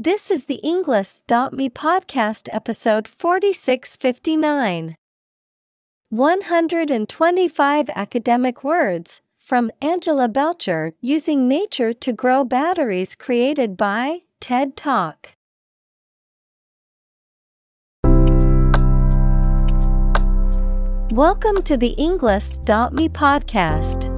This is the Englist.me podcast episode 4659. 125 academic words from Angela Belcher using nature to grow batteries created by TED Talk. Welcome to the Englist.me podcast.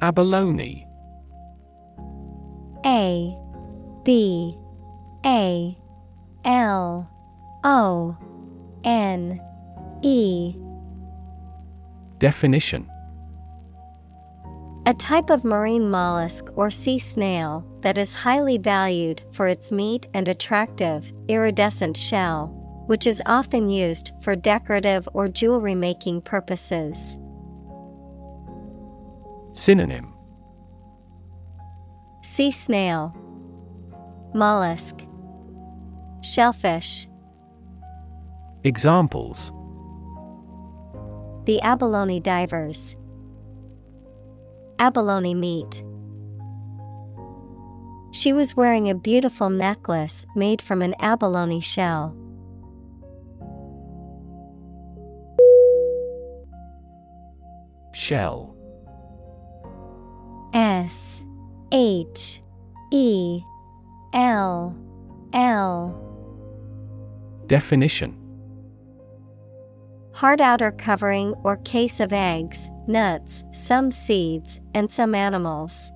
Abalone. A B A L O N E Definition A type of marine mollusk or sea snail that is highly valued for its meat and attractive, iridescent shell, which is often used for decorative or jewelry making purposes. Synonym Sea snail, mollusk, shellfish. Examples The abalone divers. Abalone meat. She was wearing a beautiful necklace made from an abalone shell. Shell S H E L L. Definition. Hard outer covering or case of eggs, nuts, some seeds, and some animals.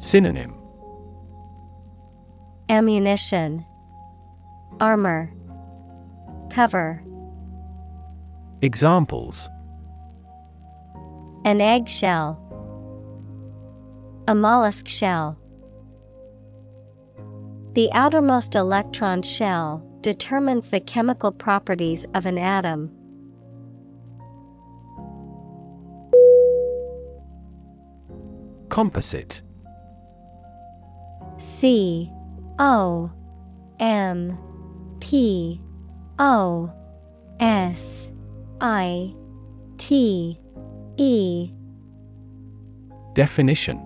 Synonym. Ammunition, Armor, Cover. Examples An eggshell, a mollusk shell. The outermost electron shell determines the chemical properties of an atom. Composite C O M P O S I T E Definition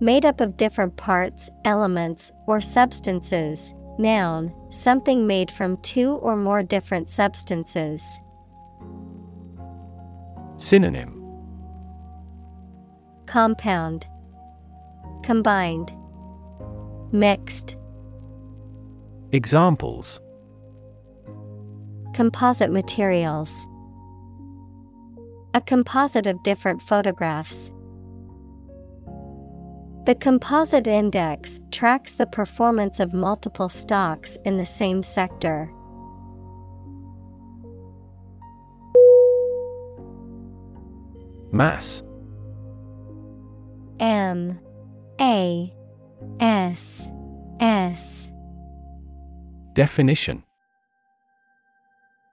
Made up of different parts, elements, or substances. Noun, something made from two or more different substances. Synonym Compound, Combined, Mixed. Examples Composite materials. A composite of different photographs. The composite index tracks the performance of multiple stocks in the same sector. Mass. M. A. S. S. Definition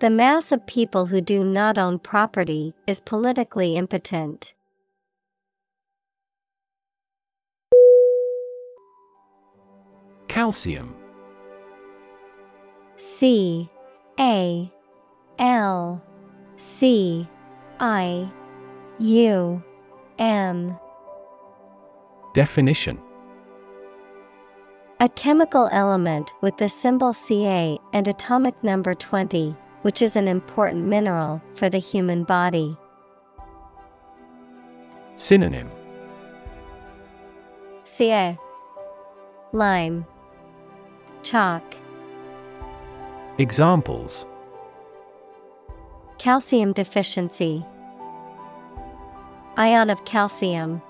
The mass of people who do not own property is politically impotent. Calcium. C A L C I U M. Definition A chemical element with the symbol Ca and atomic number 20, which is an important mineral for the human body. Synonym. Ca Lime. Chalk. Examples. Calcium deficiency. Ion of calcium.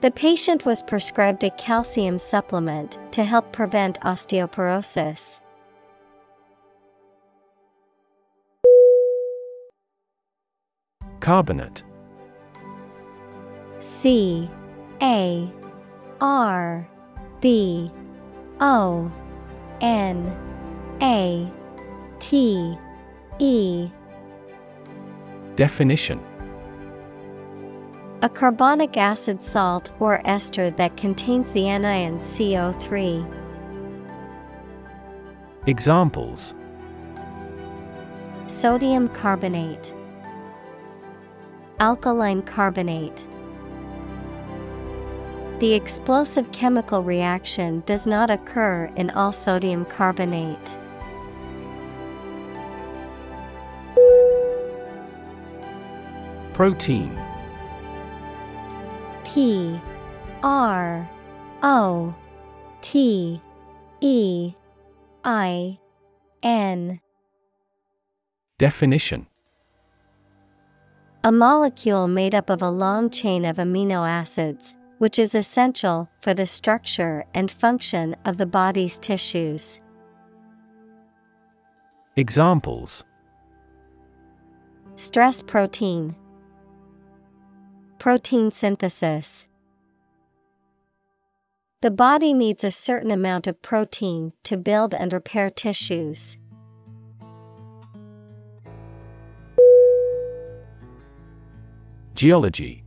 The patient was prescribed a calcium supplement to help prevent osteoporosis. Carbonate. C A R B O N A T E. Definition. A carbonic acid salt or ester that contains the anion CO3. Examples. Sodium carbonate, Alkaline carbonate. The explosive chemical reaction does not occur in all sodium carbonate. Protein P R O T E I N Definition A molecule made up of a long chain of amino acids, which is essential for the structure and function of the body's tissues. Examples Stress protein, Protein synthesis. The body needs a certain amount of protein to build and repair tissues. Geology.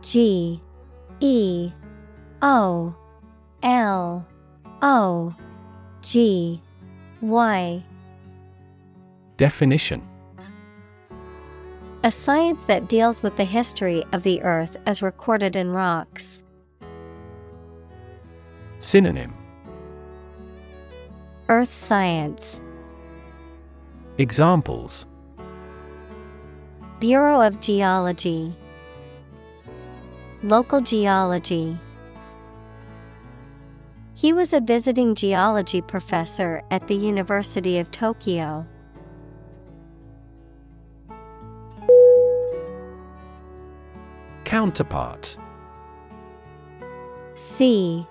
G E O L O G Y. Definition. A science that deals with the history of the earth as recorded in rocks. Synonym. Earth science. Examples Bureau of Geology. Local geology. He was a visiting geology professor at the University of Tokyo. Counterpart C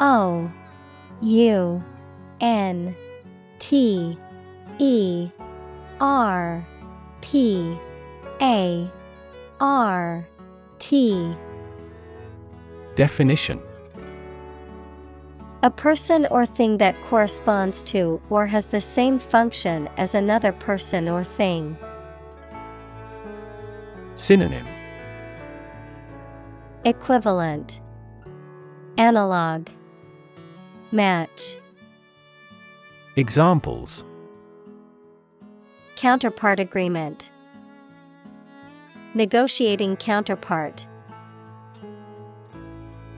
O U N T E R P A R T. Definition. A person or thing that corresponds to or has the same function as another person or thing. Synonym. Equivalent. Analog. Match. Examples. Counterpart agreement Negotiating counterpart.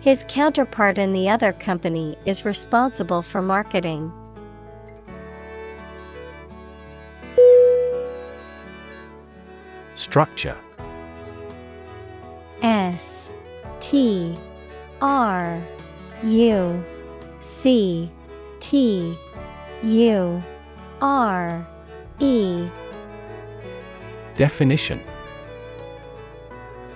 His counterpart in the other company is responsible for marketing. Structure. S T R U C T U R E. Definition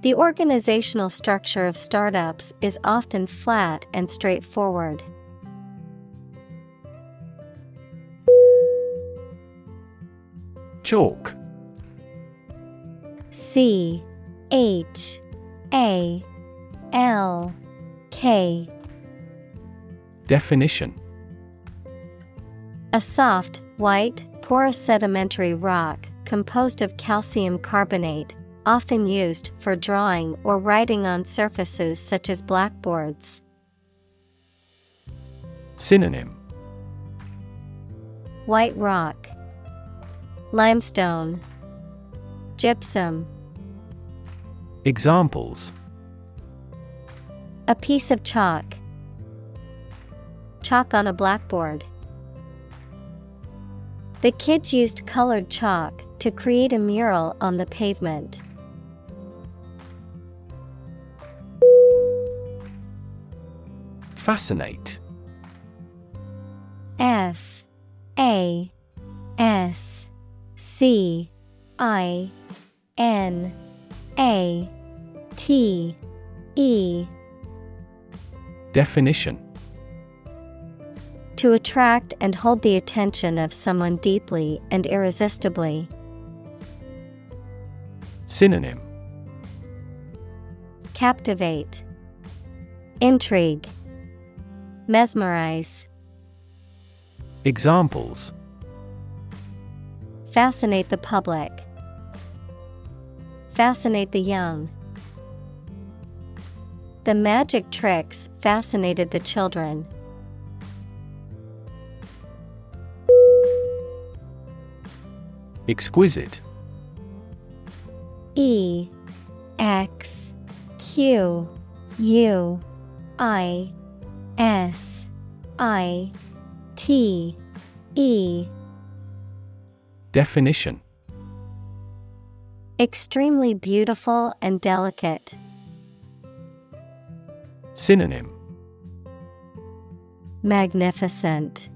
The organizational structure of startups is often flat and straightforward. Chalk. C H A L K. Definition A soft, white, porous sedimentary rock composed of calcium carbonate, often used for drawing or writing on surfaces such as blackboards. Synonym White rock, Limestone, Gypsum. Examples A piece of chalk. Chalk on a blackboard. The kids used colored chalk to create a mural on the pavement. Fascinate. F A S C I N A T E. Definition. To attract and hold the attention of someone deeply and irresistibly. Synonym. Captivate, Intrigue, Mesmerize. Examples Fascinate the public. Fascinate the young. The magic tricks fascinated the children. Exquisite. E X Q U I S I T E Definition Extremely beautiful and delicate. Synonym Magnificent,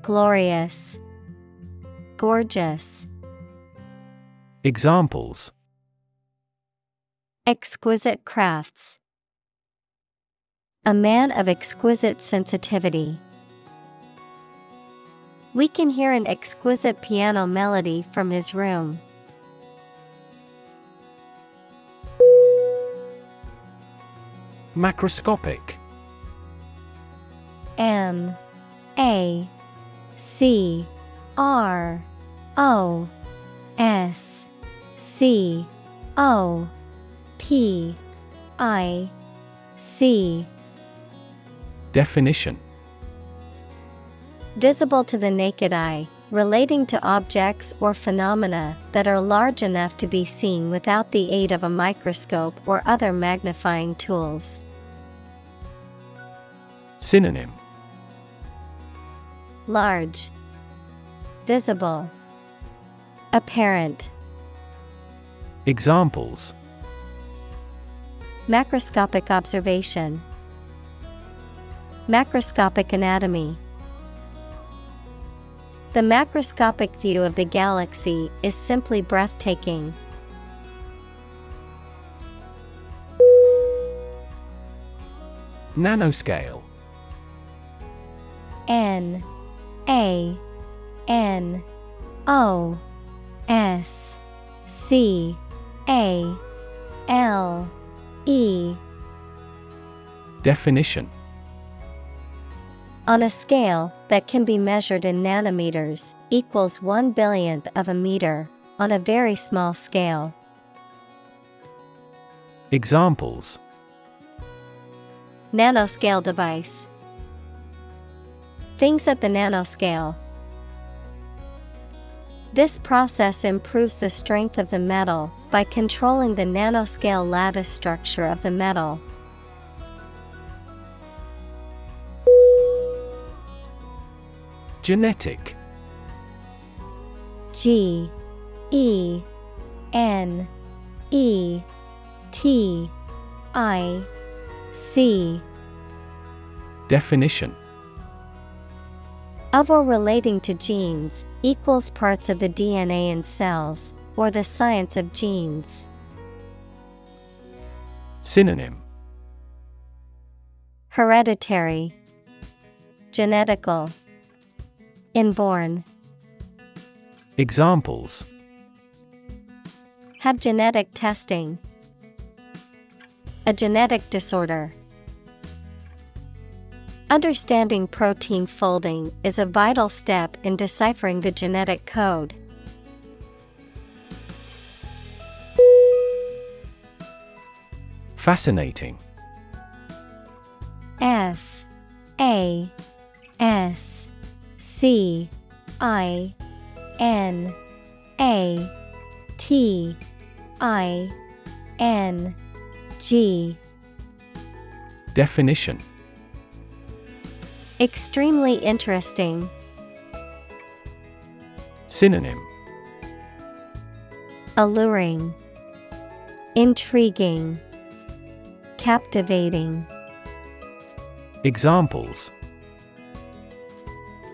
Glorious, Gorgeous. Examples Exquisite crafts. A man of exquisite sensitivity. We can hear an exquisite piano melody from his room. Macroscopic. M A C R O S C O P I C Definition. Visible to the naked eye, relating to objects or phenomena that are large enough to be seen without the aid of a microscope or other magnifying tools. Synonym. Large, Visible, Apparent. Examples. Macroscopic observation, Macroscopic anatomy. The macroscopic view of the galaxy is simply breathtaking. Nanoscale N A N O S C A L E Definition On a scale that can be measured in nanometers, equals one billionth of a meter, on a very small scale. Examples Nanoscale device. Things at the nanoscale. This process improves the strength of the metal by controlling the nanoscale lattice structure of the metal. Genetic. G E N E T I C. Definition. Of or relating to genes equals parts of the DNA in cells, or the science of genes. Synonym. Hereditary, Genetical, Inborn. Examples Have genetic testing. A genetic disorder. Understanding protein folding is a vital step in deciphering the genetic code. Fascinating. F A S C I N A T I N G. Definition. Extremely interesting. Synonym. Alluring, Intriguing, Captivating. Examples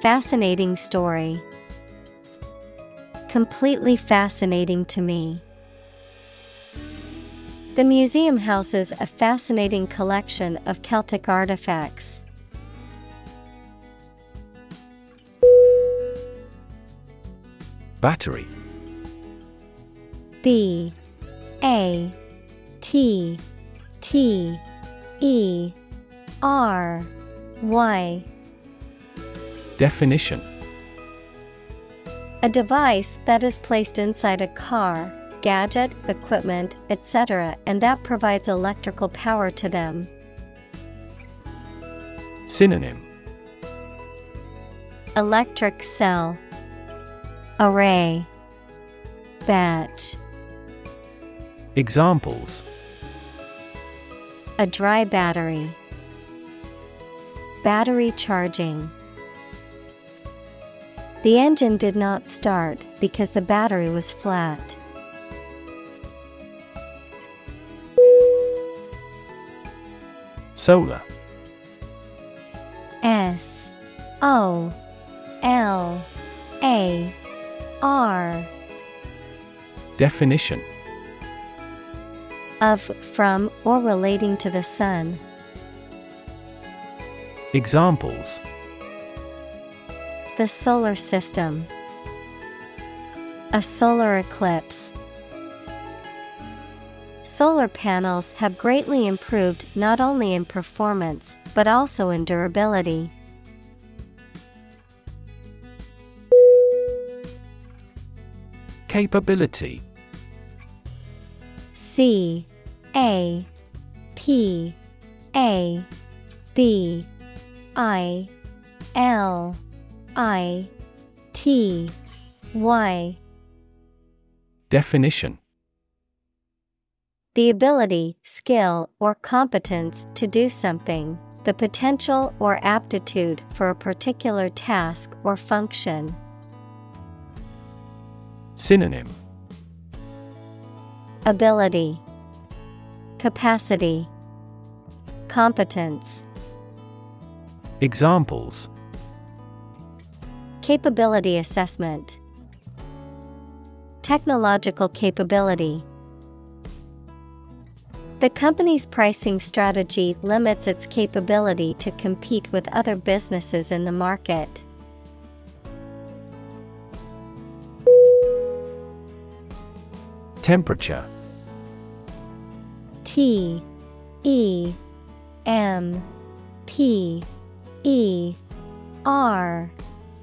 Fascinating story. Completely fascinating to me. The museum houses a fascinating collection of Celtic artifacts. Battery B A T T E R Y Definition A device that is placed inside a car, gadget, equipment, etc., and that provides electrical power to them. Synonym Electric cell, Array, Batch. Examples A dry battery. Battery charging. The engine did not start because the battery was flat. Solar S O L A R Definition of, from, or relating to the sun. Examples The solar system. A solar eclipse. Solar panels have greatly improved not only in performance but also in durability. Capability C A P A B I L I T Y. Definition. The ability, skill, or competence to do something, the potential or aptitude for a particular task or function. Synonym. Ability, Capacity, Competence. Examples Capability assessment, Technological capability. The company's pricing strategy limits its capability to compete with other businesses in the market. Temperature T E M P E R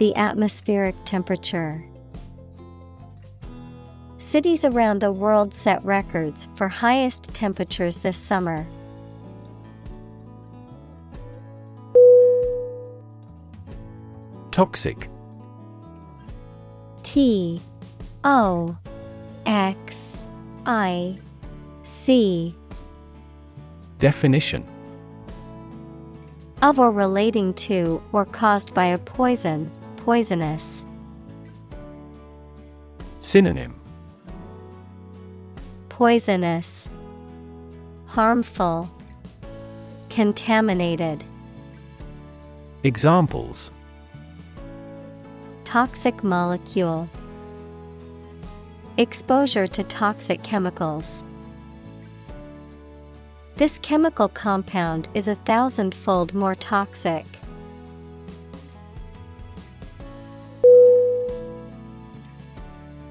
The atmospheric temperature. Cities around the world set records for highest temperatures this summer. Toxic. T O X I C. Definition. Of or relating to or caused by a poison, poisonous. Synonym Poisonous, Harmful, Contaminated. Examples Toxic molecule, Exposure to toxic chemicals. This chemical compound is a thousandfold more toxic.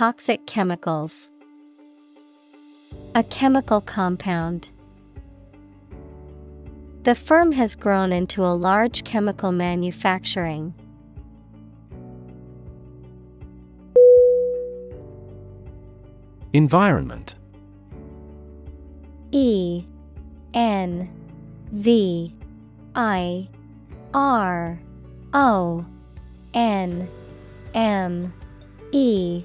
Toxic chemicals. A chemical compound. The firm has grown into a large chemical manufacturing. Environment E N V I R O N M E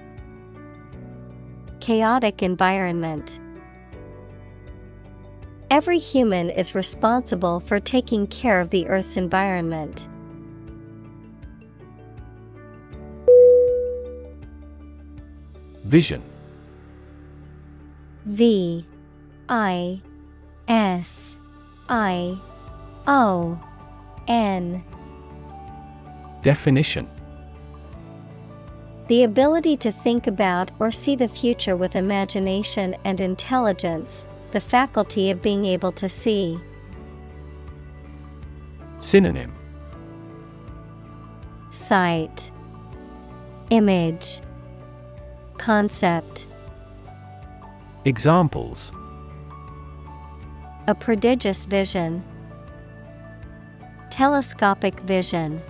Chaotic environment. Every human is responsible for taking care of the Earth's environment. Vision V I S I O N Definition The ability to think about or see the future with imagination and intelligence, the faculty of being able to see. Synonym Sight, Image, Concept. Examples A prodigious vision. Telescopic vision.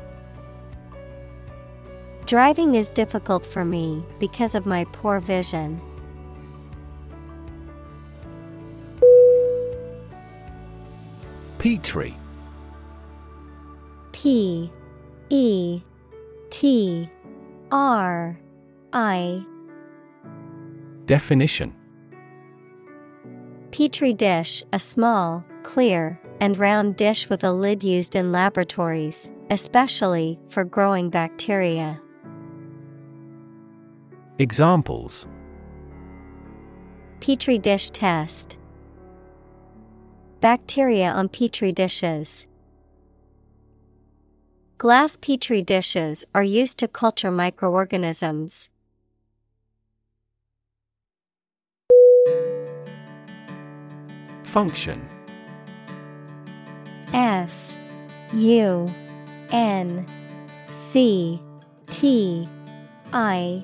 Driving is difficult for me because of my poor vision. Petri P E T R I Definition Petri dish, a small, clear, and round dish with a lid used in laboratories, especially for growing bacteria. Examples Petri dish test Bacteria on petri dishes. Glass petri dishes are used to culture microorganisms. Function F U N C T I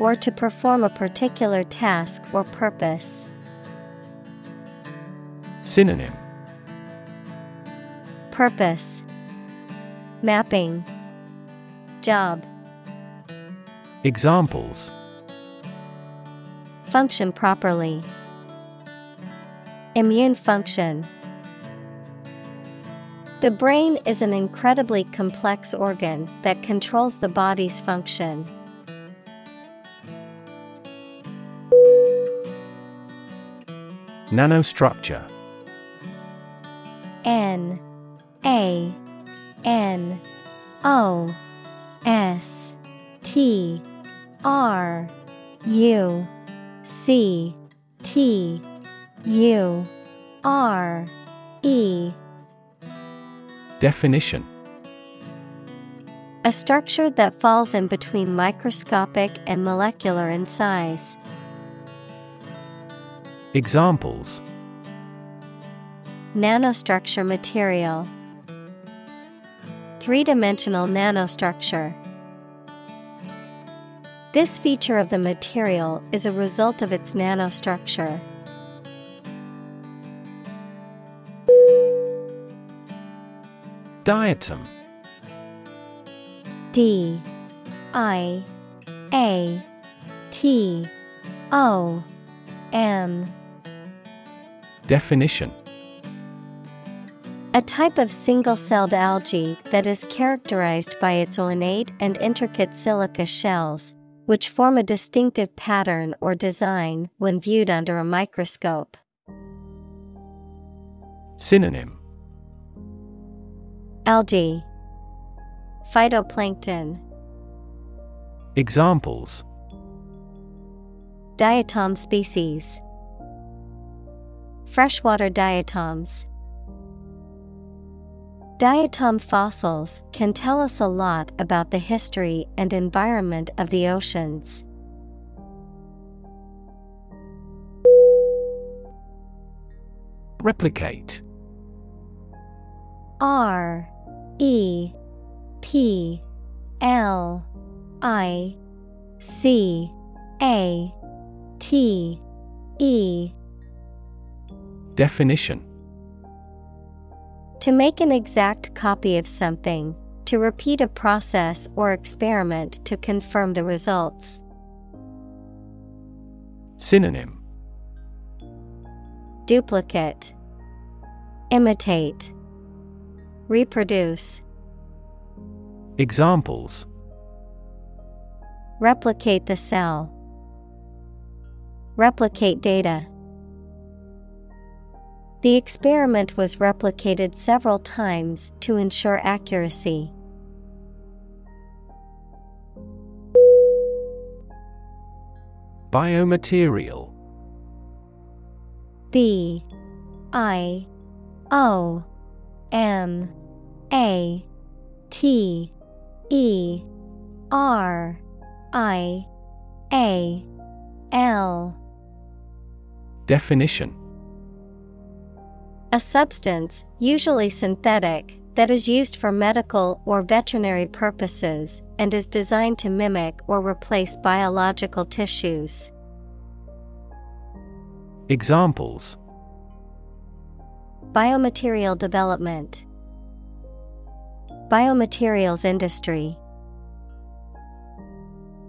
or to perform a particular task or purpose. Synonym Purpose Mapping Job Examples Function properly. Immune function. The brain is an incredibly complex organ that controls the body's function. Nanostructure. N A N O S T R U C T U R E. Definition. A structure that falls in between microscopic and molecular in size. Examples. Nanostructure material, three dimensional nanostructure. This feature of the material is a result of its nanostructure. Diatom. D. I. A. T. O. M Definition. A type of single celled algae that is characterized by its ornate and intricate silica shells, which form a distinctive pattern or design when viewed under a microscope. Synonym. Algae. Phytoplankton. Examples. Diatom species Freshwater diatoms. Diatom fossils can tell us a lot about the history and environment of the oceans. Replicate. R E P L I C A T E Definition To make an exact copy of something, to repeat a process or experiment to confirm the results. Synonym Duplicate Imitate Reproduce Examples Replicate the cell. Replicate data. The experiment was replicated several times to ensure accuracy. Biomaterial. B I O M A T E R I A L. Definition A substance, usually synthetic, that is used for medical or veterinary purposes and is designed to mimic or replace biological tissues. Examples Biomaterial development, Biomaterials industry.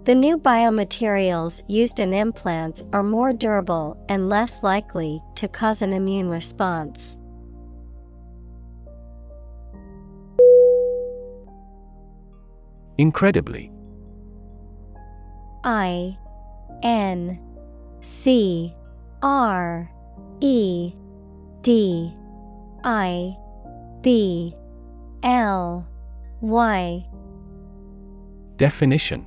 The new biomaterials used in implants are more durable and less likely to cause an immune response. Incredibly. I N C R E D I B L Y. Definition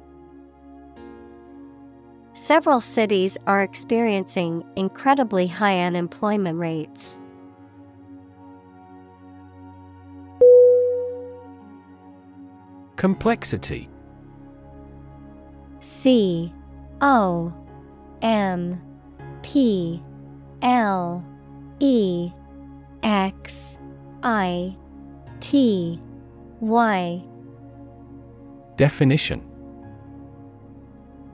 Several cities are experiencing incredibly high unemployment rates. Complexity. C O M P L E X I T Y. Definition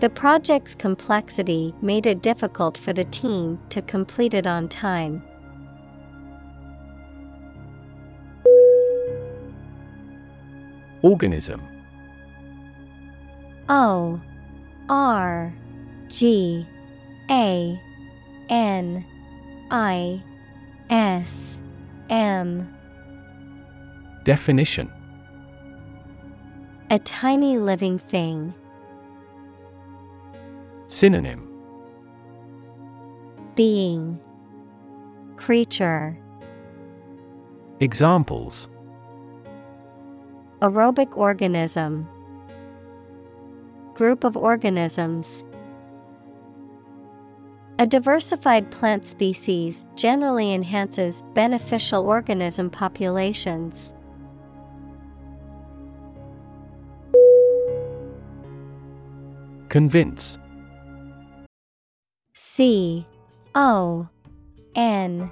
The project's complexity made it difficult for the team to complete it on time. Organism O R G A N I S M Definition A tiny living thing. Synonym. Being. Creature. Examples. Aerobic organism. Group of organisms. A diversified plant species generally enhances beneficial organism populations. Convince C O N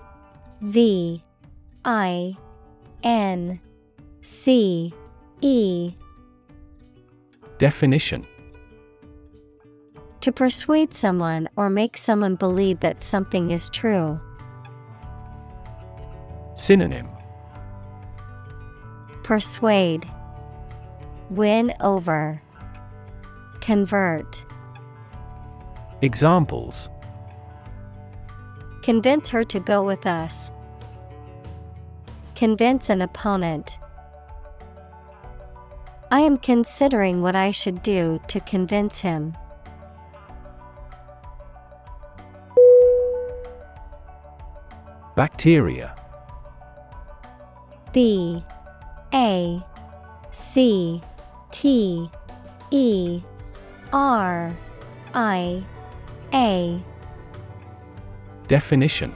V I N C E. Definition. To persuade someone or make someone believe that something is true. Synonym. Persuade. Win over. Convert. Examples Convince her to go with us. Convince an opponent. I am considering what I should do to convince him. Bacteria. B. A. C. T. E. R. I. A Definition.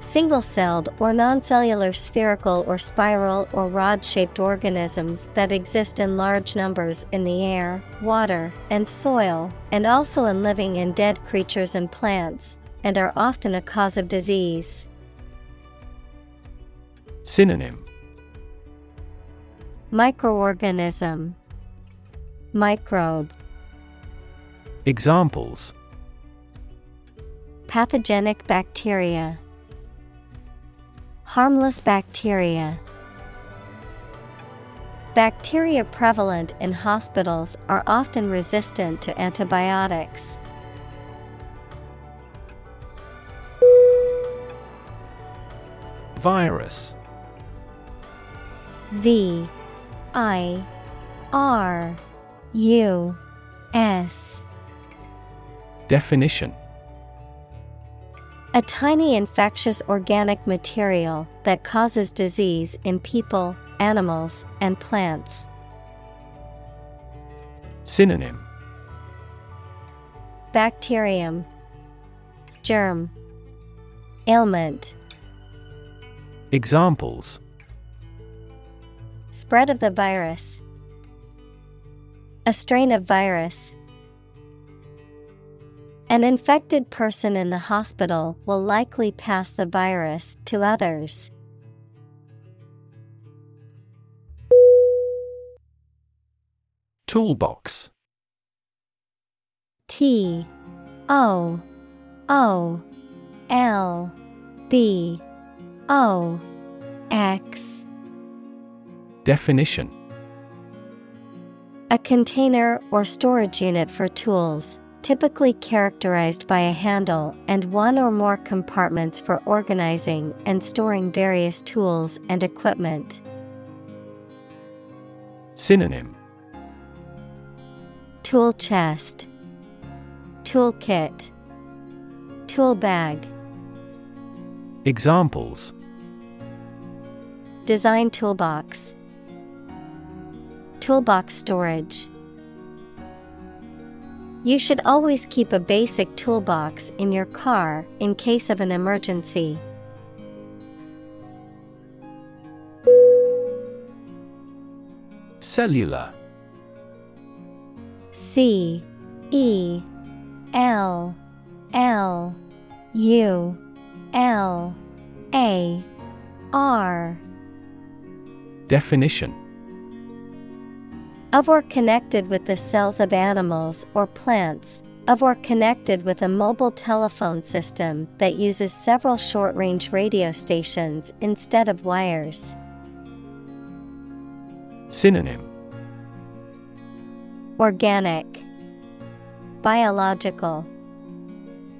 Single celled or non-cellular spherical or spiral or rod shaped organisms that exist in large numbers in the air, water, and soil, and also in living and dead creatures and plants, and are often a cause of disease. Synonym. Microorganism. Microbe. Examples Pathogenic bacteria. Harmless bacteria. Bacteria prevalent in hospitals are often resistant to antibiotics. Virus. V I R U S. Definition A tiny infectious organic material that causes disease in people, animals, and plants. Synonym Bacterium Germ Ailment Examples Spread of the virus. A strain of virus. An infected person in the hospital will likely pass the virus to others. Toolbox. T O O L B O X. Definition. A container or storage unit for tools, typically characterized by a handle and one or more compartments for organizing and storing various tools and equipment. Synonym Tool chest, Toolkit, Tool bag. Examples Design toolbox, toolbox storage. You should always keep a basic toolbox in your car in case of an emergency. Cellular. C E L L U L A R. Definition of or connected with the cells of animals or plants, of or connected with a mobile telephone system that uses several short range radio stations instead of wires. Synonym Organic, Biological,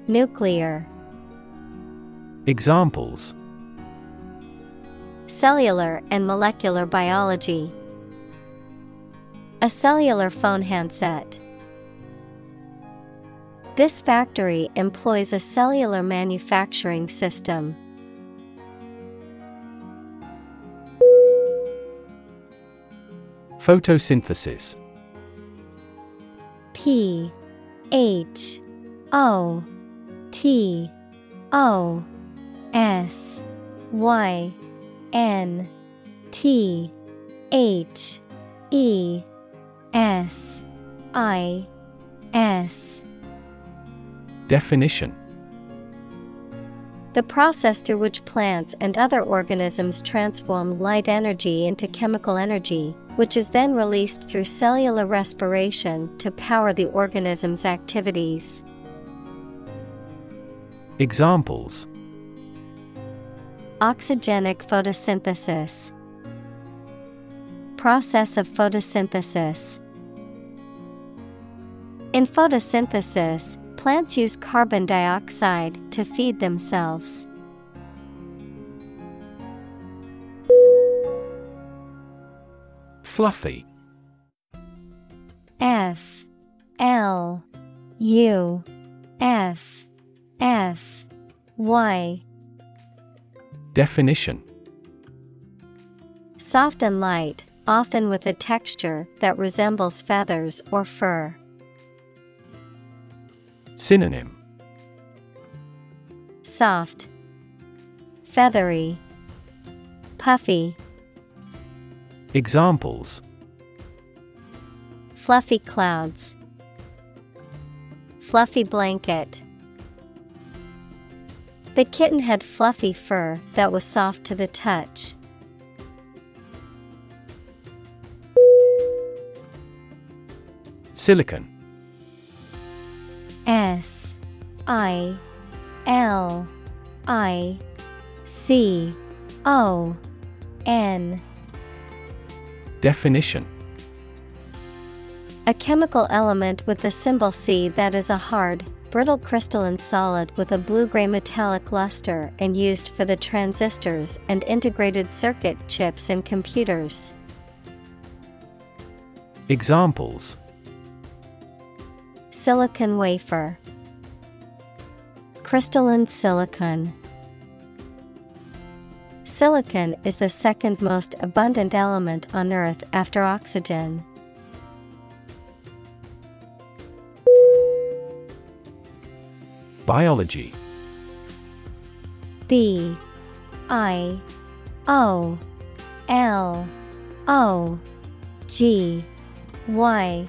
Nuclear. Examples Cellular and molecular biology. A cellular phone handset. This factory employs a cellular manufacturing system. Photosynthesis P H O T O S Y N T H E S I S Definition The process through which plants and other organisms transform light energy into chemical energy, which is then released through cellular respiration to power the organism's activities. Examples Oxygenic photosynthesis, Process of photosynthesis. In photosynthesis, plants use carbon dioxide to feed themselves. Fluffy. F. L. U. F. F. Y. Definition. Soft and light, often with a texture that resembles feathers or fur. Synonym. Soft, Feathery, Puffy, Examples. Fluffy clouds, Fluffy blanket. The kitten had fluffy fur that was soft to the touch. Silicon S I L I Si O N. Definition. A chemical element with the symbol C that is a hard, brittle crystalline solid with a blue gray metallic luster and used for the transistors and integrated circuit chips in computers. Examples Silicon wafer, Crystalline silicon. Silicon is the second most abundant element on Earth after oxygen. Biology B I O L O G Y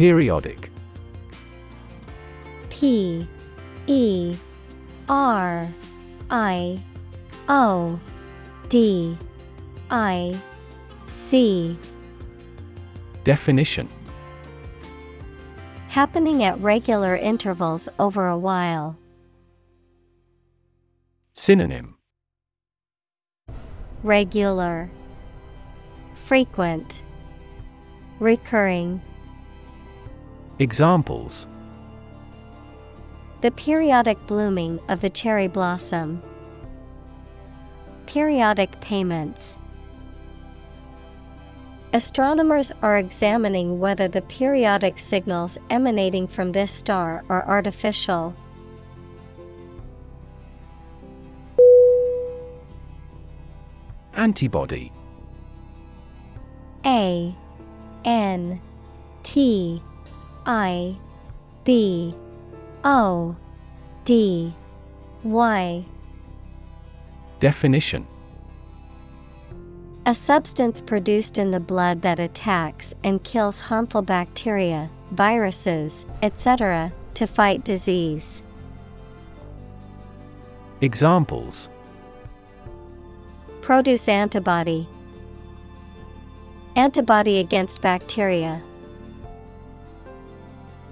Periodic. P E R I O D I C. Definition. Happening at regular intervals over a while. Synonym. Regular. Frequent, Recurring. Examples The periodic blooming of the cherry blossom. Periodic payments. Astronomers are examining whether the periodic signals emanating from this star are artificial. Antibody A N T I B O D Y Definition A substance produced in the blood that attacks and kills harmful bacteria, viruses, etc., to fight disease. Examples Produce antibody, antibody against bacteria.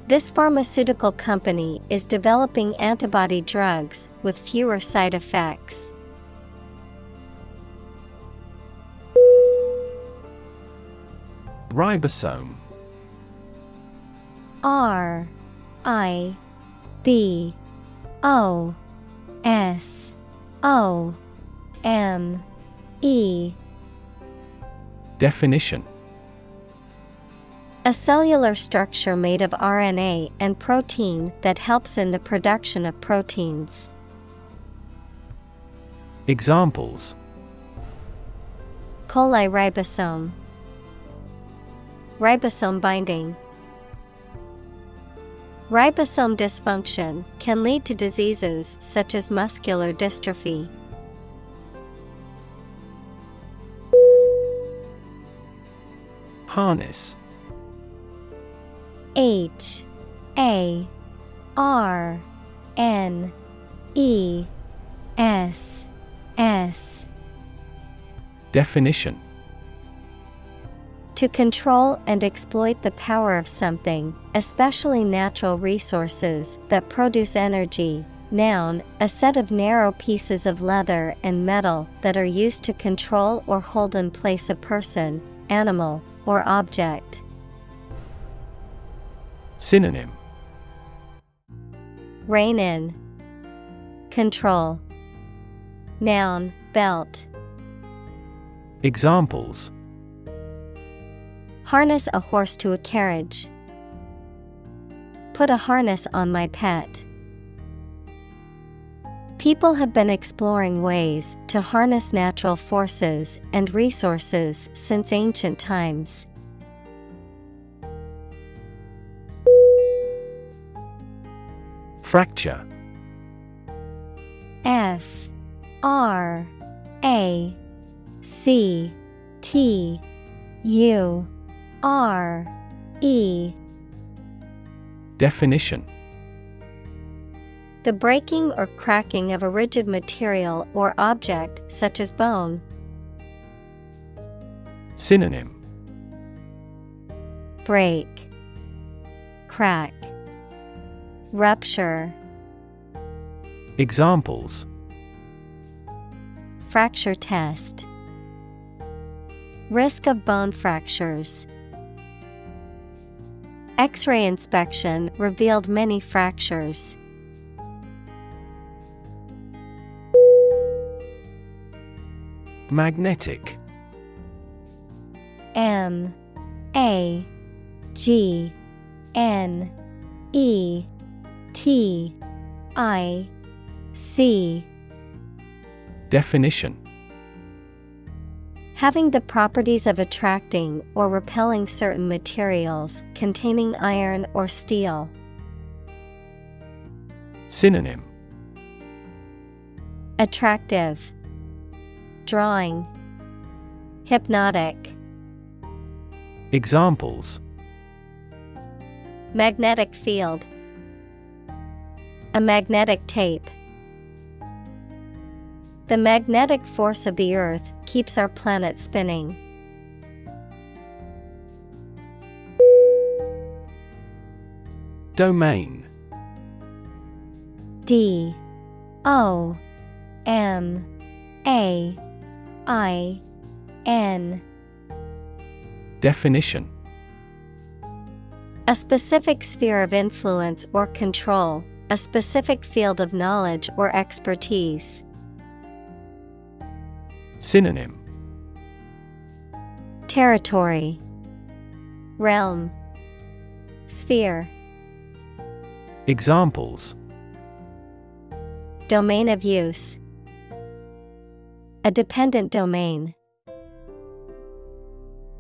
This pharmaceutical company is developing antibody drugs with fewer side effects. Ribosome. R I B O S O M E. Definition A cellular structure made of RNA and protein that helps in the production of proteins. Examples Coli ribosome Ribosome binding Ribosome dysfunction can lead to diseases such as muscular dystrophy. Harness H A R N E S S Definition To control and exploit the power of something, especially natural resources that produce energy. Noun, a set of narrow pieces of leather and metal that are used to control or hold in place a person, animal, or object. Synonym Rein in. Control. Noun, belt. Examples Harness a horse to a carriage. Put a harness on my pet. People have been exploring ways to harness natural forces and resources since ancient times. Fracture. F R A C T U R E. Definition. The breaking or cracking of a rigid material or object such as bone. Synonym. Break, Crack, Rupture. Examples Fracture test. Risk of bone fractures. X ray inspection revealed many fractures. Magnetic M A G N E T I C Definition Having the properties of attracting or repelling certain materials containing iron or steel. Synonym Attractive, Drawing, Hypnotic. Examples Magnetic field. A magnetic tape. The magnetic force of the Earth keeps our planet spinning. Domain. D. O. M. A. I. N. Definition. A specific sphere of influence or control, a specific field of knowledge or expertise. Synonym Territory, Realm, Sphere. Examples Domain of use, a dependent domain.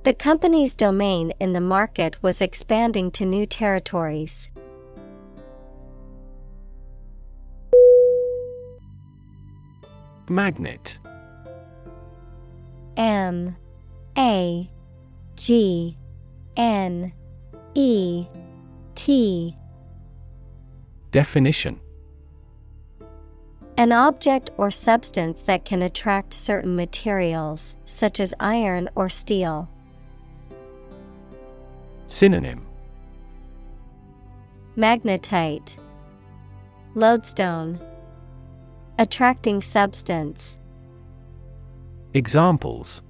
The company's domain in the market was expanding to new territories. Magnet. M A G N E T. Definition. An object or substance that can attract certain materials, such as iron or steel. Synonym. Magnetite, Lodestone, Attracting substance. Examples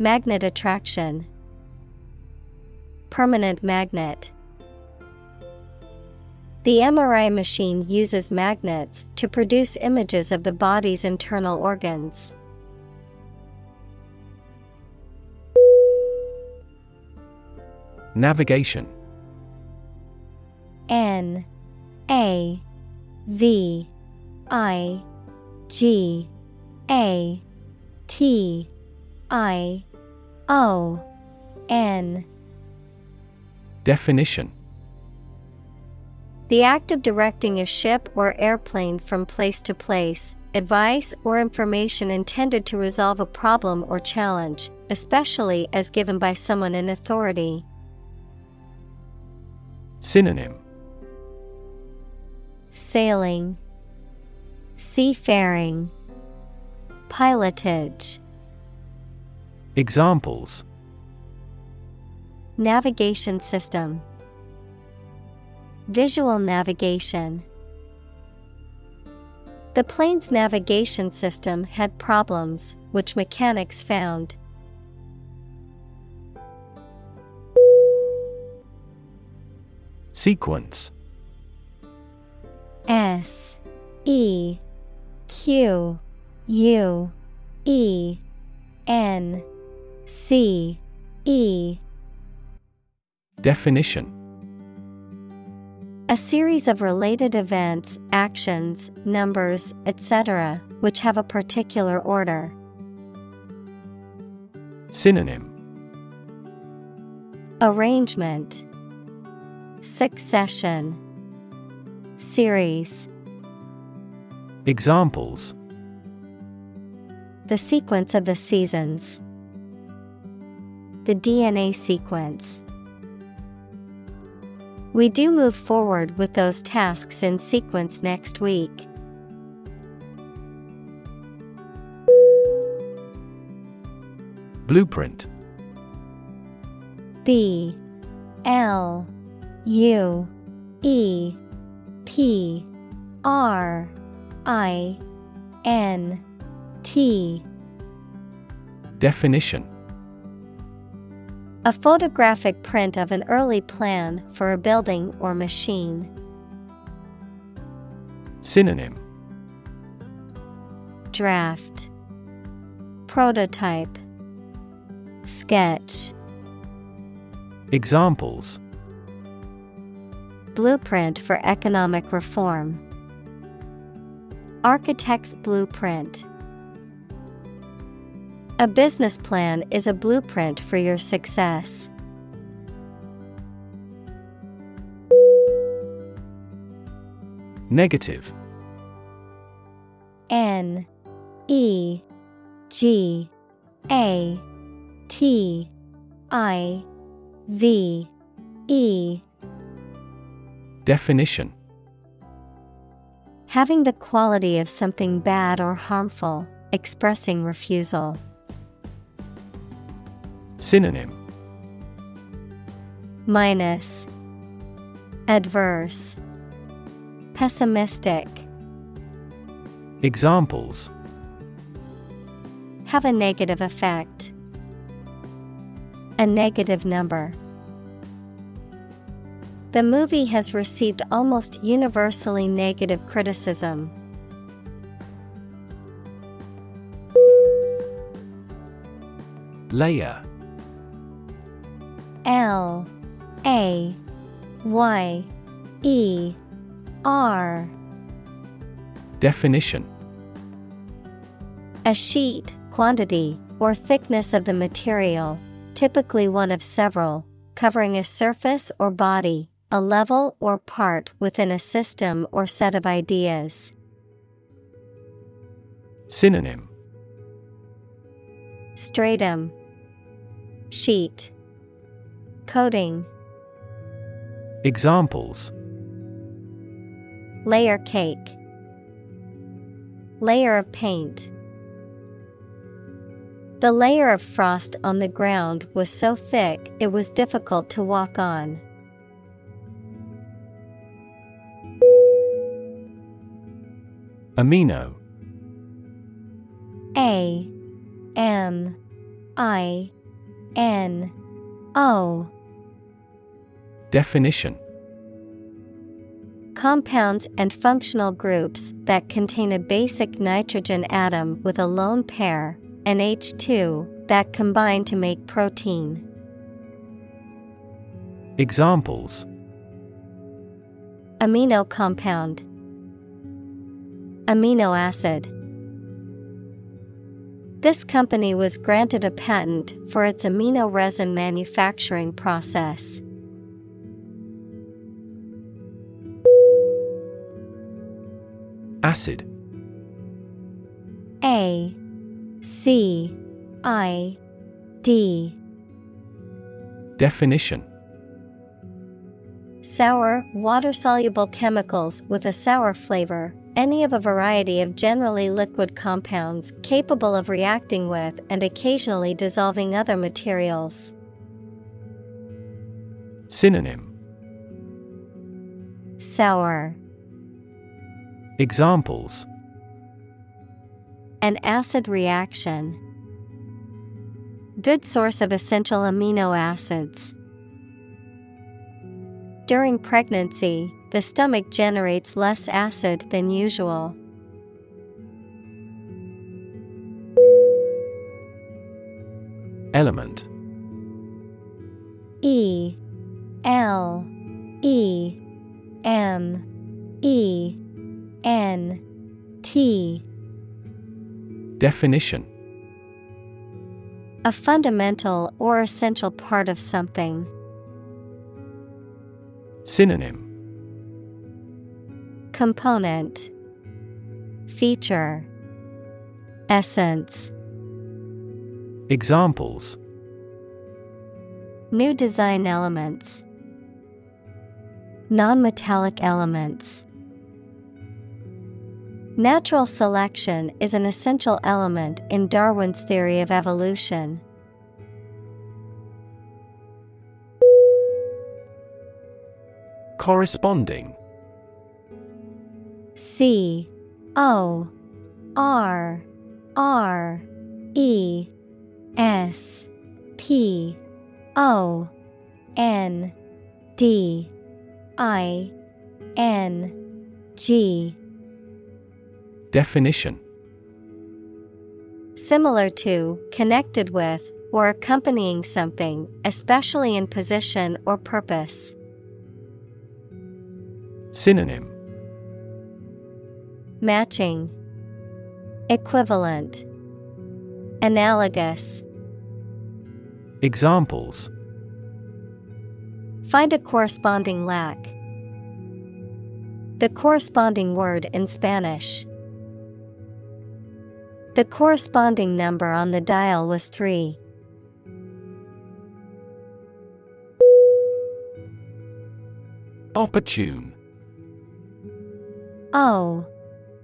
Magnet attraction, Permanent magnet. The MRI machine uses magnets to produce images of the body's internal organs. Navigation N A V I G A T I O N. Definition. The act of directing a ship or airplane from place to place, advice or information intended to resolve a problem or challenge, especially as given by someone in authority. Synonym. Sailing, Seafaring, Pilotage. Examples Navigation system, Visual navigation. The plane's navigation system had problems, which mechanics found. Sequence S E Q U E N C E. Definition. A series of related events, actions, numbers, etc., which have a particular order. Synonym. Arrangement. Succession. Series Examples The sequence of the seasons. The DNA sequence. We do move forward with those tasks in sequence next week. Blueprint B L U E P R I N T. Definition. A photographic print of an early plan for a building or machine. Synonym. Draft. Prototype. Sketch. Examples. Blueprint for economic reform. Architect's blueprint. A business plan is a blueprint for your success. Negative N E G A T I V E Definition Having the quality of something bad or harmful, expressing refusal. Synonym Minus Adverse Pessimistic Examples Have a negative effect. a negative number. The movie has received almost universally negative criticism. Layer L. A. Y. E. R. Definition. A sheet, quantity, or thickness of the material, typically one of several, covering a surface or body, a level or part within a system or set of ideas. Synonym. Stratum. Sheet. Coating. Examples. Layer cake. Layer of paint. The layer of frost on the ground was so thick it was difficult to walk on. Amino. A M I N O. Definition. Compounds and functional groups that contain a basic nitrogen atom with a lone pair, NH2, that combine to make protein. Examples. Amino compound, Amino acid. This company was granted a patent for its amino resin manufacturing process. Acid A C I D Definition Sour, water soluble chemicals with a sour flavor, any of a variety of generally liquid compounds capable of reacting with and occasionally dissolving other materials. Synonym Sour, Examples an acid reaction. Good source of essential amino acids. During pregnancy, the stomach generates less acid than usual. Element. E. L. E. M. E. N. T. Definition. A fundamental or essential part of something. Synonym Component. Feature. Essence. Examples. New design elements. Non-metallic elements. Natural selection is an essential element in Darwin's theory of evolution. Corresponding C O R R E S P O N D I N G. Definition. Similar to, connected with, or accompanying something, especially in position or purpose. Synonym Matching Equivalent Analogous Examples Find a corresponding lack. The corresponding word in Spanish. The corresponding number on the dial was 3. Opportune O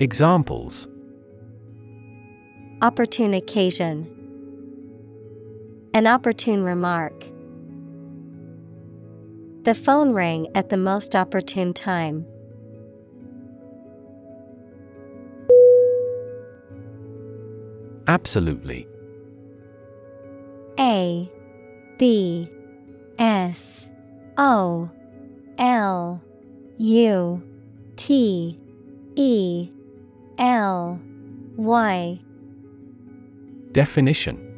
Examples Opportune occasion. An opportune remark. The phone rang at the most opportune time. Absolutely. A B S O L U T E L Y Definition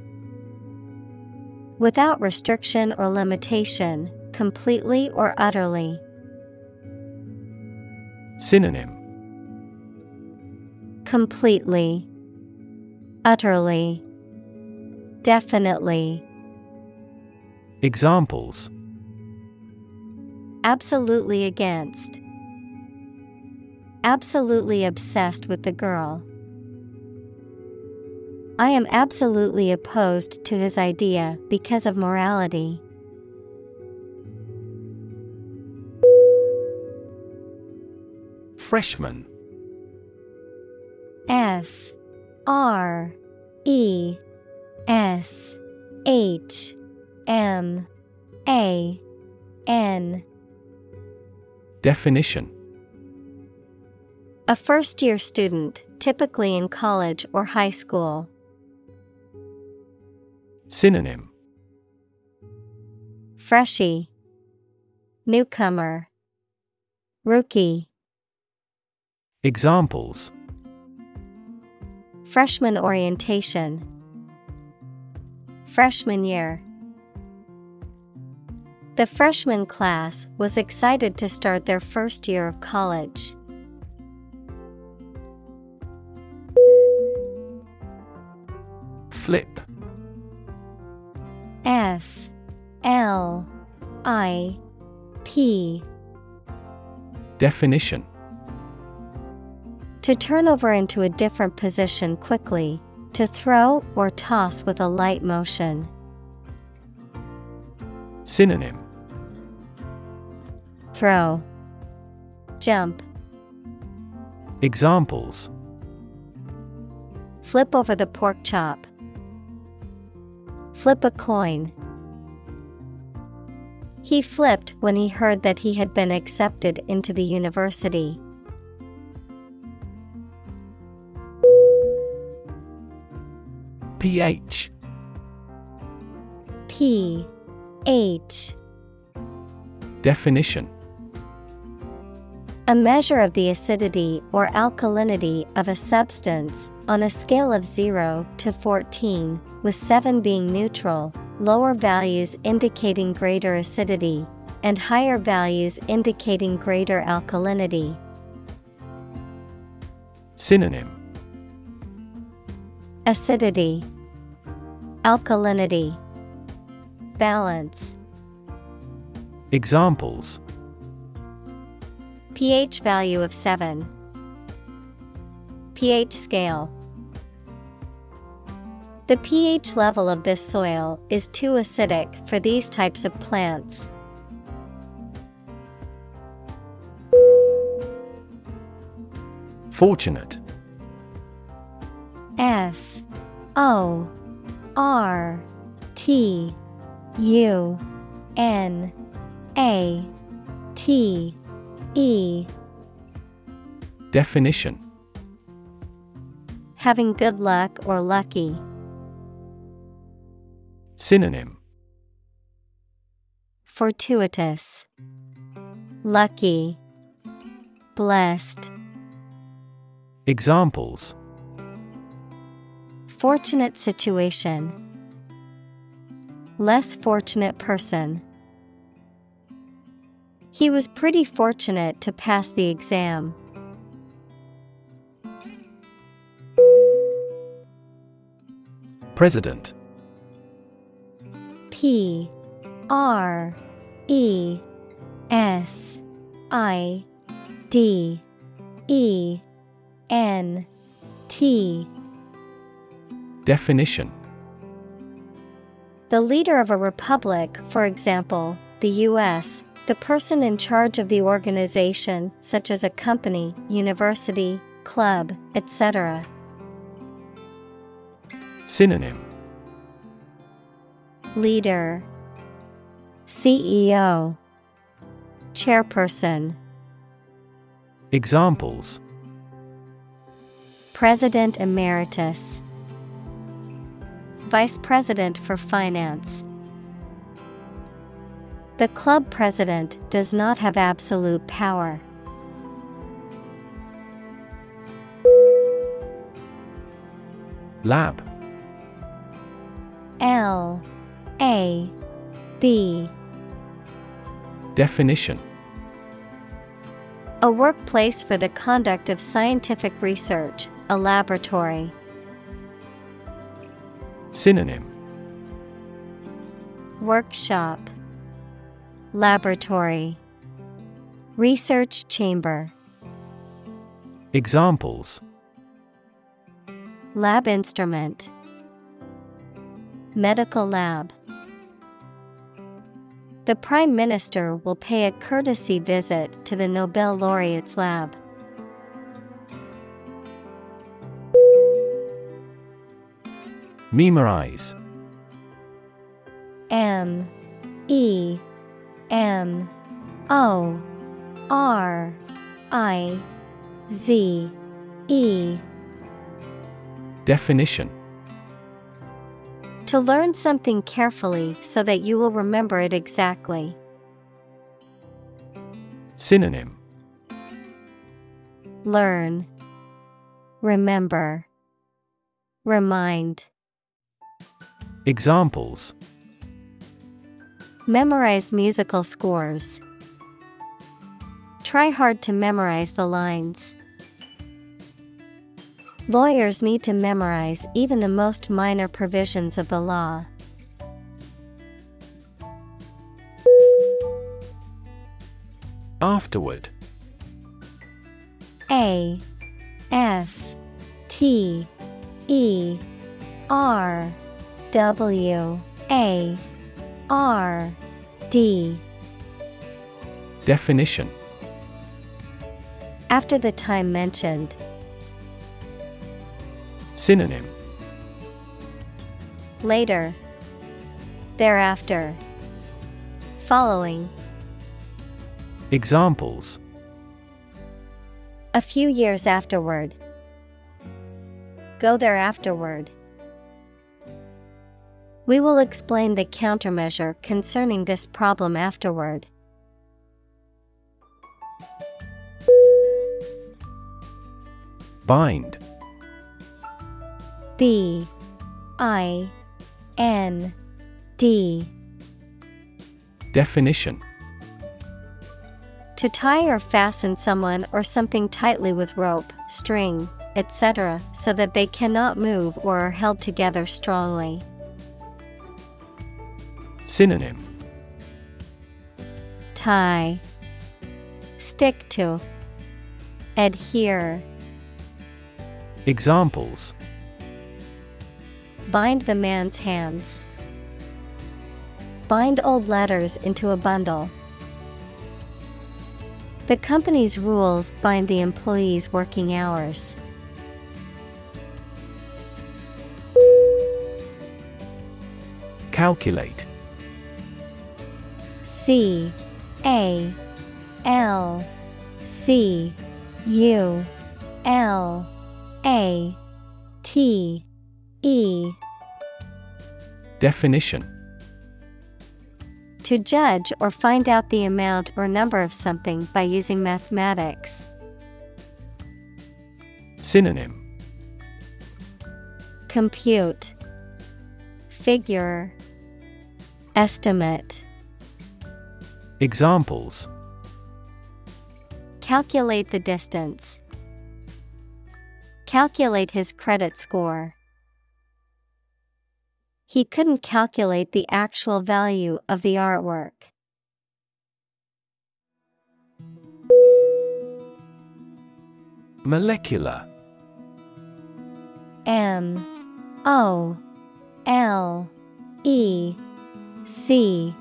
Without restriction or limitation, completely or utterly. Synonym Completely, utterly, definitely. Examples Absolutely against. Absolutely obsessed with the girl. I am absolutely opposed to his idea because of morality. Freshman F R E S H M A N Definition A first year student, typically in college or high school. Synonym Freshie, Newcomer, Rookie. Examples Freshman orientation. Freshman year. The freshman class was excited to start their first year of college. Flip. F L I P. Definition. To turn over into a different position quickly, to throw or toss with a light motion. Synonym. Throw, Jump, Examples. Flip over the pork chop. Flip a coin. He flipped when he heard that he had been accepted into the university. pH P H Definition A measure of the acidity or alkalinity of a substance on a scale of 0 to 14, with 7 being neutral, lower values indicating greater acidity, and higher values indicating greater alkalinity. Synonym Acidity, Alkalinity, Balance. Examples pH value of 7. pH scale. The pH level of this soil is too acidic for these types of plants. Fortunate F O R T U N A T E Definition Having good luck or lucky. Synonym Fortuitous, Lucky, Blessed. Examples Fortunate situation. Less fortunate person. He was pretty fortunate to pass the exam. President. P. R. E. S. I. D. E. N. T. Definition. The leader of a republic, for example, the U.S., the person in charge of the organization, such as a company, university, club, etc. Synonym. Leader. CEO Chairperson. Examples. President Emeritus. Vice President for Finance The club president does not have absolute power. Lab. L. A. B. Definition. A workplace for the conduct of scientific research, a laboratory. Synonym. Workshop Laboratory. Research Chamber. Examples. Lab instrument. Medical lab. The Prime Minister will pay a courtesy visit to the Nobel laureate's lab. Memorize. M E M O R I Z E. Definition. To learn something carefully so that you will remember it exactly. Synonym. Learn. Remember. Remind. Examples Memorize musical scores. Try hard to memorize the lines. Lawyers need to memorize even the most minor provisions of the law. Afterward A F T E R W A R D. Definition. After the time mentioned, Synonym. Later, thereafter, following, Examples. A few years afterward. Go there afterward. We will explain the countermeasure concerning this problem afterward. Bind B I N D Definition To tie or fasten someone or something tightly with rope, string, etc., so that they cannot move or are held together strongly. Synonym Tie, Stick to, Adhere. Examples Bind the man's hands. Bind old letters into a bundle. The company's rules bind the employee's working hours. Calculate C A L C U L A T E. Definition. To judge or find out the amount or number of something by using mathematics. Synonym. Compute. Figure. Estimate Examples Calculate the distance. Calculate his credit score. He couldn't calculate the actual value of the artwork. Molecular M O L E C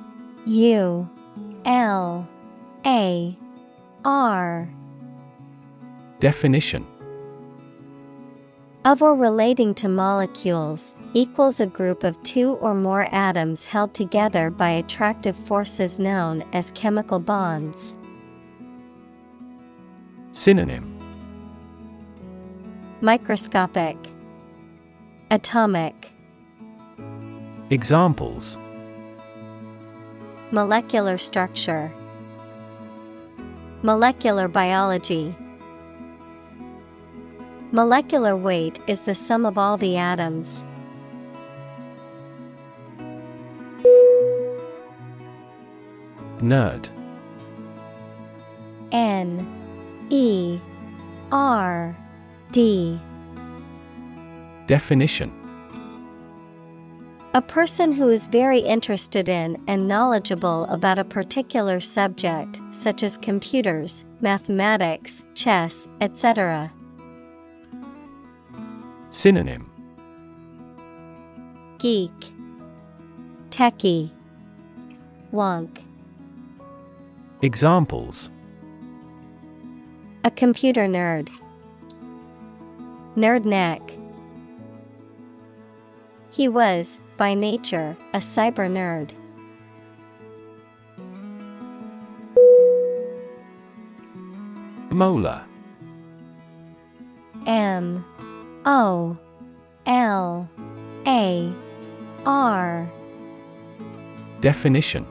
U L A R. Definition. Of or relating to molecules equals a group of two or more atoms held together by attractive forces known as chemical bonds. Synonym. Microscopic. Atomic. Examples Molecular structure. Molecular biology. Molecular weight is the sum of all the atoms. Nerd. N E R D. Definition A person who is very interested in and knowledgeable about a particular subject, such as computers, mathematics, chess, etc. Synonym Geek, Techie, Wonk. Examples A computer nerd. Nerd neck. He was, by nature, a cyber nerd. Molar M. O. L. A. R. Definition.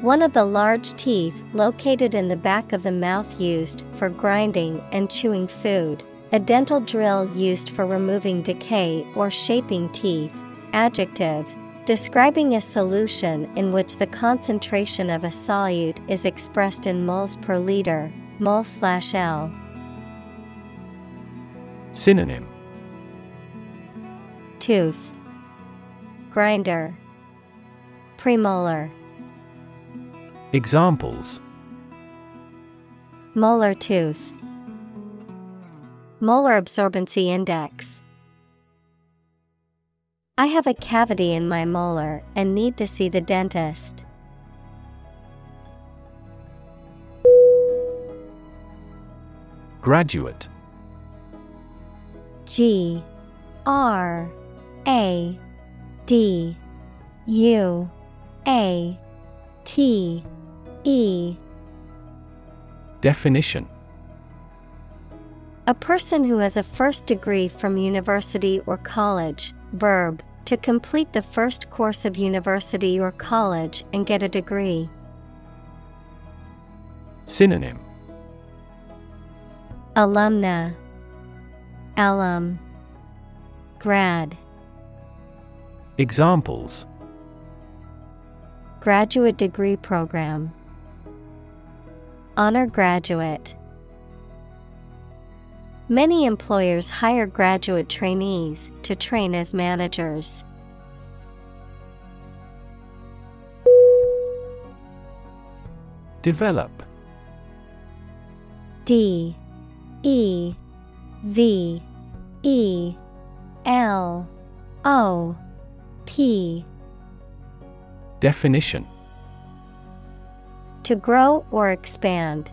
One of the large teeth located in the back of the mouth used for grinding and chewing food. A dental drill used for removing decay or shaping teeth. Adjective. Describing a solution in which the concentration of a solute is expressed in moles per liter, mol slash L. Synonym Tooth. Grinder. Premolar. Examples Molar tooth. Molar absorbency index. I have a cavity in my molar and need to see the dentist. Graduate G R A D U A T E Definition A person who has a first degree from university or college, verb, to complete the first course of university or college and get a degree. Synonym. Alumna, alum, grad, Examples. Graduate degree program, honor graduate. Many employers hire graduate trainees to train as managers. Develop. D. E. V. E. L. O. P. Definition. To grow or expand,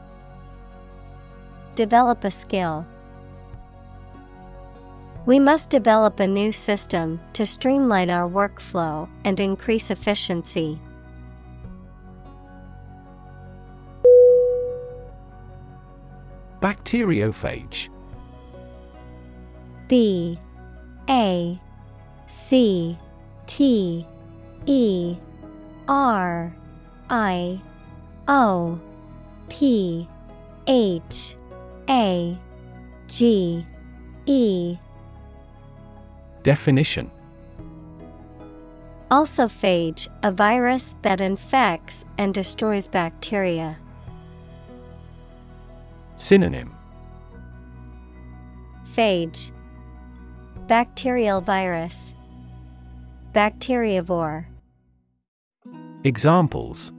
Develop a skill. We must develop a new system to streamline our workflow and increase efficiency. Bacteriophage B A C T E R I O P H A G E. Definition. Also, phage, a virus that infects and destroys bacteria. Synonym. Phage, Bacterial virus, Bacteriivore. Examples.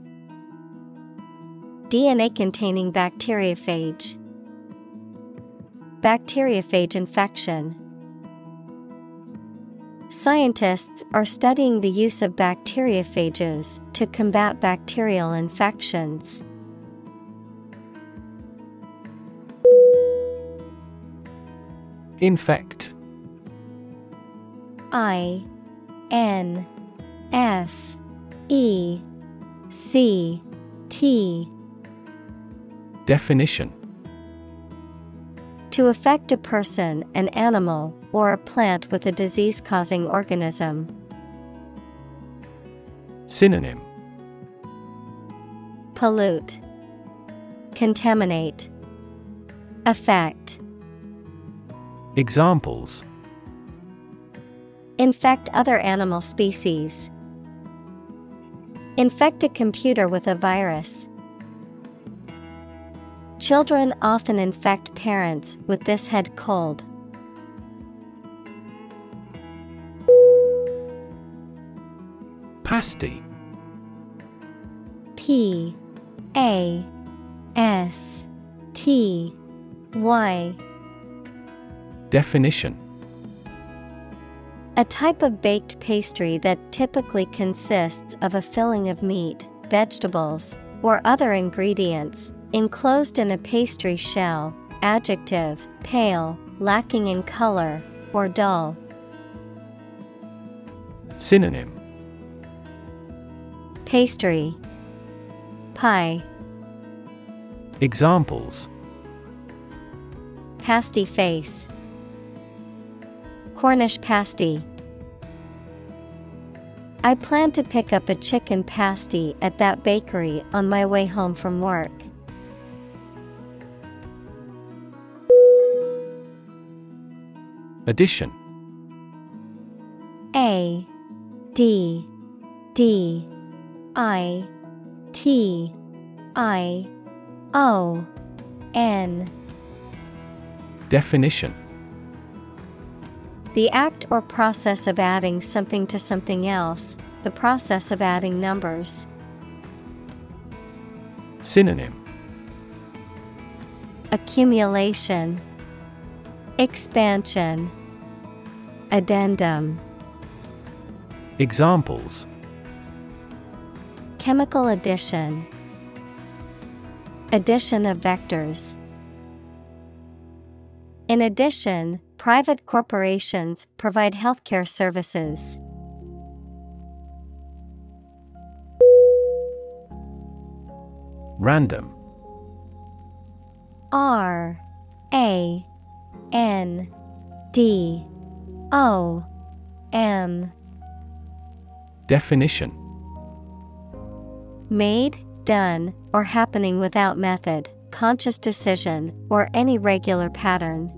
DNA containing bacteriophage, Bacteriophage infection. Scientists are studying the use of bacteriophages to combat bacterial infections. Infect I N F E C T Definition To affect a person, an animal, or a plant with a disease causing organism. Synonym Pollute, Contaminate, Affect. Examples Infect other animal species. Infect a computer with a virus. Children often infect parents with this head cold. Pasty. P A S T Y. Definition. A type of baked pastry that typically consists of a filling of meat, vegetables, or other ingredients, enclosed in a pastry shell. Adjective, pale, lacking in color, or dull. Synonym Pastry, Pie, Examples Pasty face, Cornish pasty. I plan to pick up a chicken pasty at that bakery on my way home from work. Addition. A D D I T I O N. Definition. The act or process of adding something to something else, the process of adding numbers. Synonym. Accumulation, Expansion, Addendum. Examples Chemical addition, Addition of vectors. In addition, private corporations provide healthcare services. Random R A N D O M. Definition. Made, done, or happening without method, conscious decision, or any regular pattern.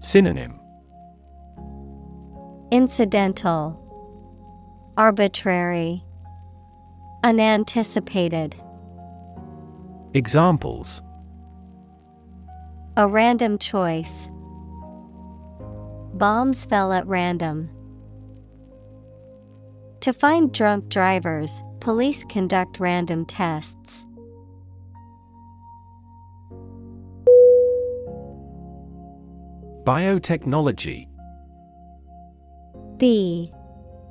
Synonym. Incidental, Arbitrary, Unanticipated. Examples A random choice. Bombs fell at random. To find drunk drivers, police conduct random tests. Biotechnology B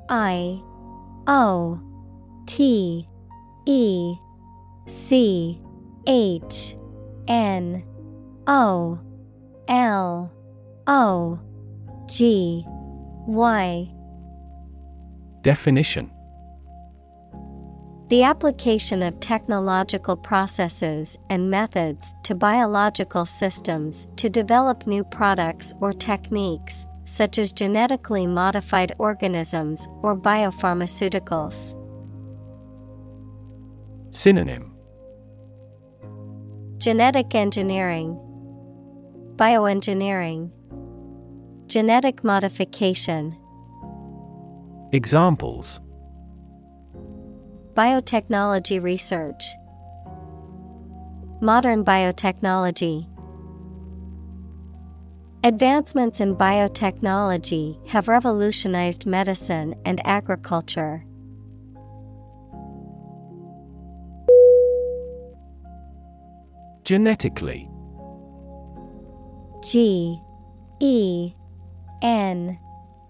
I O T E C H N O L O G Y Definition. The application of technological processes and methods to biological systems to develop new products or techniques, such as genetically modified organisms or biopharmaceuticals. Synonym. Genetic engineering, Bioengineering, Genetic modification. Examples Biotechnology research, Modern biotechnology. Advancements in biotechnology have revolutionized medicine and agriculture. Genetically G E N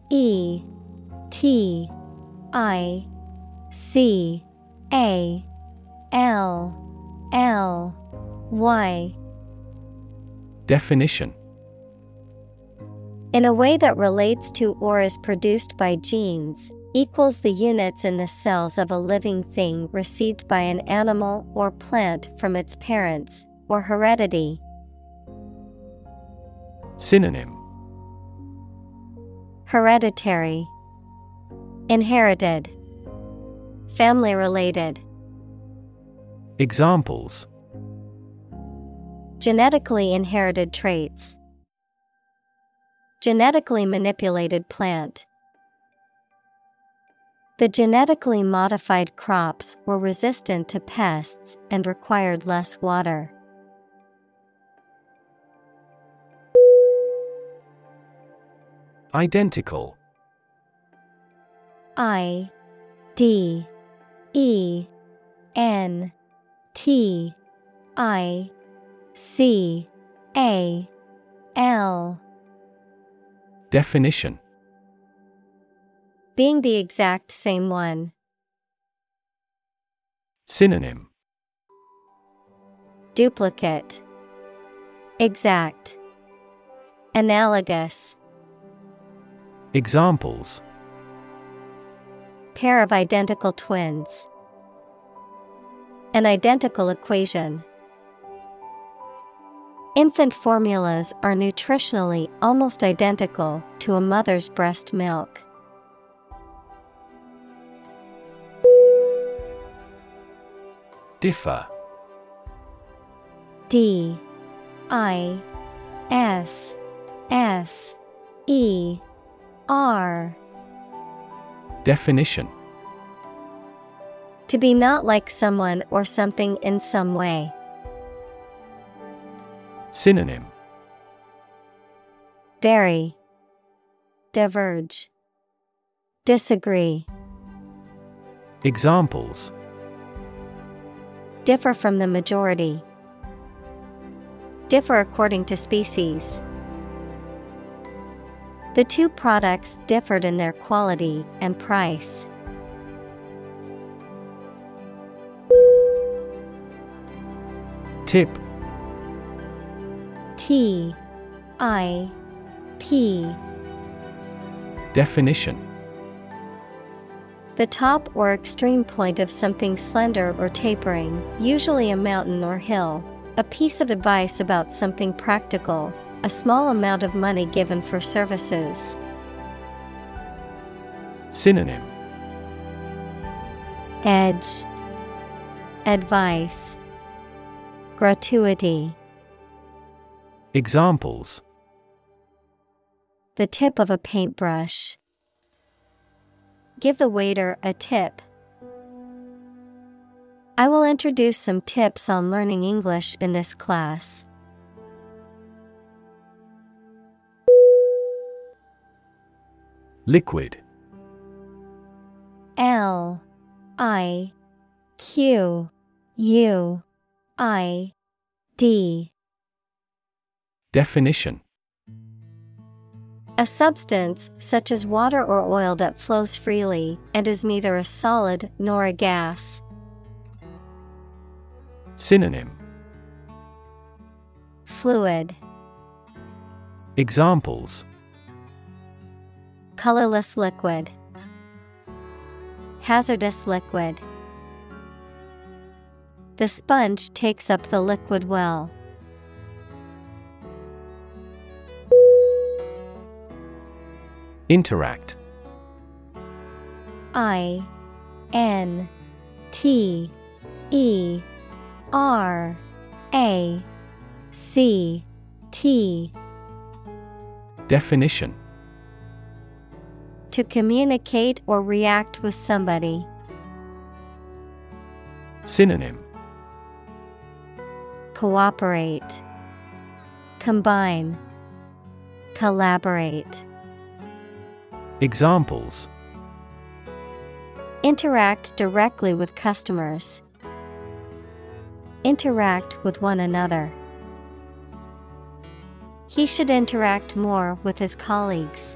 E T I C A L L Y Definition In a way that relates to or is produced by genes, equals the units in the cells of a living thing received by an animal or plant from its parents, or heredity. Synonym Hereditary, Inherited, Family related. Examples Genetically inherited traits. Genetically manipulated plant. The genetically modified crops were resistant to pests and required less water. Identical. I D E N T I C A L. Definition. Being the exact same one. Synonym. Duplicate. Exact. Analogous Examples. Pair of identical twins. An identical equation. Infant formulas are nutritionally almost identical to a mother's breast milk. Differ. D. I. F. F. E R Definition To be not like someone or something in some way. Synonym Vary, Diverge, Disagree, Examples Differ from the majority. Differ according to species. The two products differed in their quality and price. Tip T I P Definition The top or extreme point of something slender or tapering, usually a mountain or hill. A piece of advice about something practical, a small amount of money given for services. Synonym Edge Advice Gratuity Examples The tip of a paintbrush. Give the waiter a tip. I will introduce some tips on learning English in this class. Liquid. L I Q U I D. Definition. A substance, such as water or oil, that flows freely and is neither a solid nor a gas. Synonym. Fluid, Examples colorless liquid, hazardous liquid. The sponge takes up the liquid well. Interact I N T E R A C T Definition To communicate or react with somebody. Synonym Cooperate, Combine, Collaborate. Examples Interact directly with customers. Interact with one another. He should interact more with his colleagues.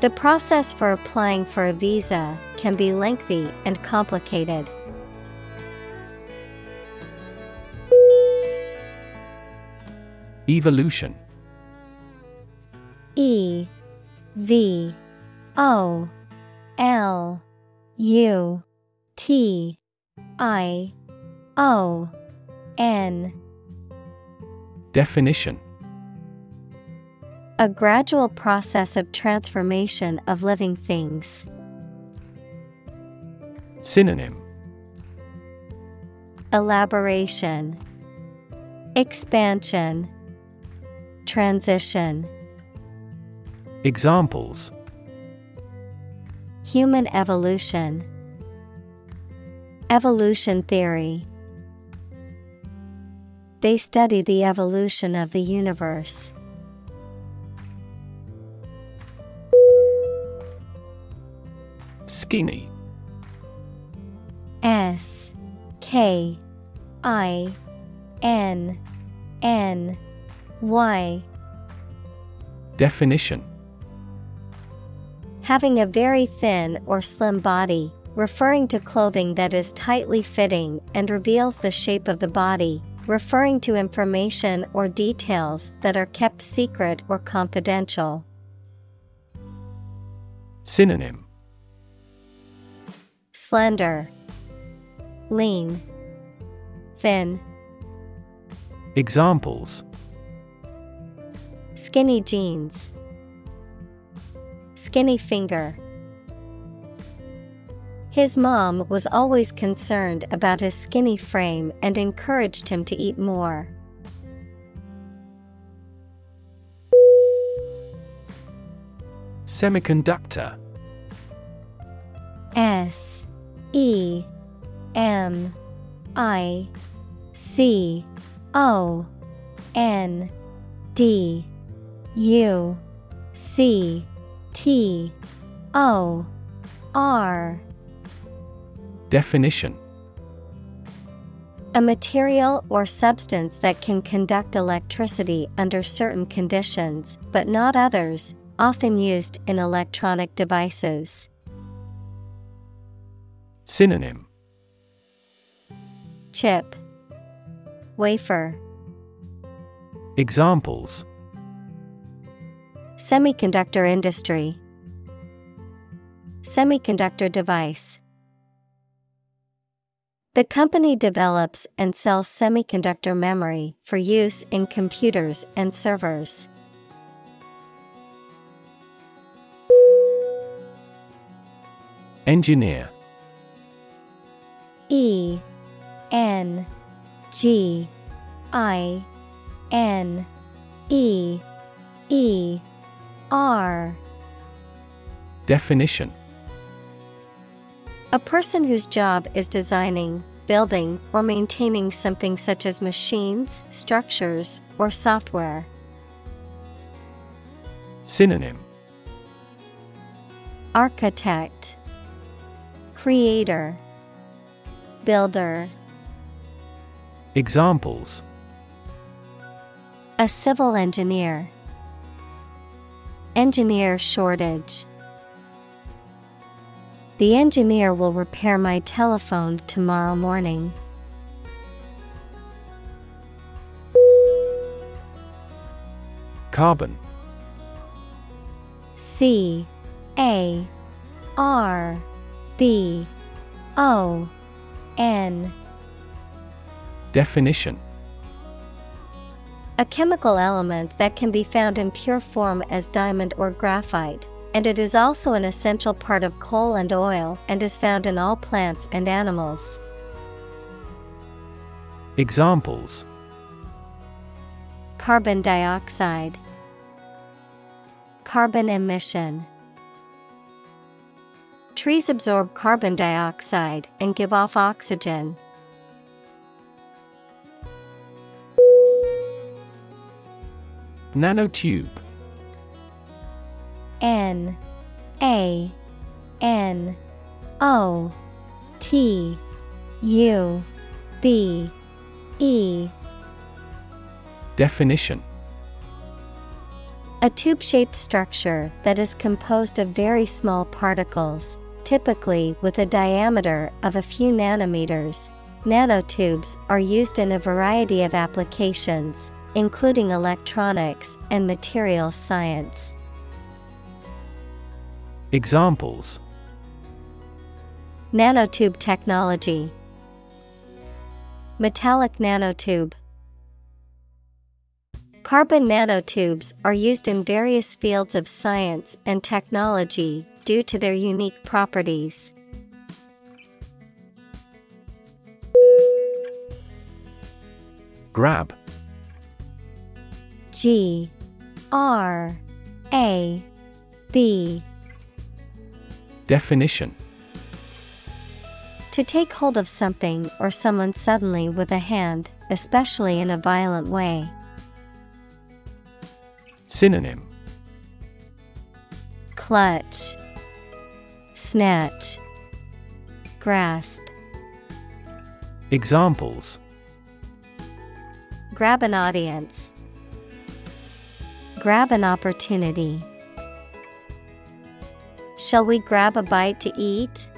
The process for applying for a visa can be lengthy and complicated. Evolution. E V O L U T I O N. Definition A gradual process of transformation of living things. Synonym. Elaboration. Expansion. Transition. Examples. Human evolution. Evolution theory. They study the evolution of the universe. Skinny. S K I N N Y. Definition. Having a very thin or slim body, referring to clothing that is tightly fitting and reveals the shape of the body, referring to information or details that are kept secret or confidential. Synonym Slender, Lean, Thin, Examples. Skinny jeans, Skinny finger. His mom was always concerned about his skinny frame and encouraged him to eat more. Semiconductor. S E M I C O N D U C T O R Definition A material or substance that can conduct electricity under certain conditions, but not others, often used in electronic devices. Synonym. Chip, Wafer, Examples. Semiconductor industry, Semiconductor device. The company develops and sells semiconductor memory for use in computers and servers. Engineer E N G I N E E R Definition. A person whose job is designing, building, or maintaining something such as machines, structures, or software. Synonym. Architect, Creator, Builder. Examples A civil engineer, Engineer shortage. The engineer will repair my telephone tomorrow morning. Carbon C A R B O N Definition A chemical element that can be found in pure form as diamond or graphite, and it is also an essential part of coal and oil and is found in all plants and animals. Examples Carbon dioxide, Carbon emission. Trees absorb carbon dioxide and give off oxygen. Nanotube. N A N O T U B E. Definition. A tube shaped structure that is composed of very small particles, typically with a diameter of a few nanometers. Nanotubes are used in a variety of applications, including electronics and materials science. Examples Nanotube technology, Metallic nanotube. Carbon nanotubes are used in various fields of science and technology due to their unique properties. Grab. G. R. A. B. Definition. To take hold of something or someone suddenly with a hand, especially in a violent way. Synonym. Clutch, Snatch, Grasp. Examples Grab an audience. Grab an opportunity. Shall we grab a bite to eat?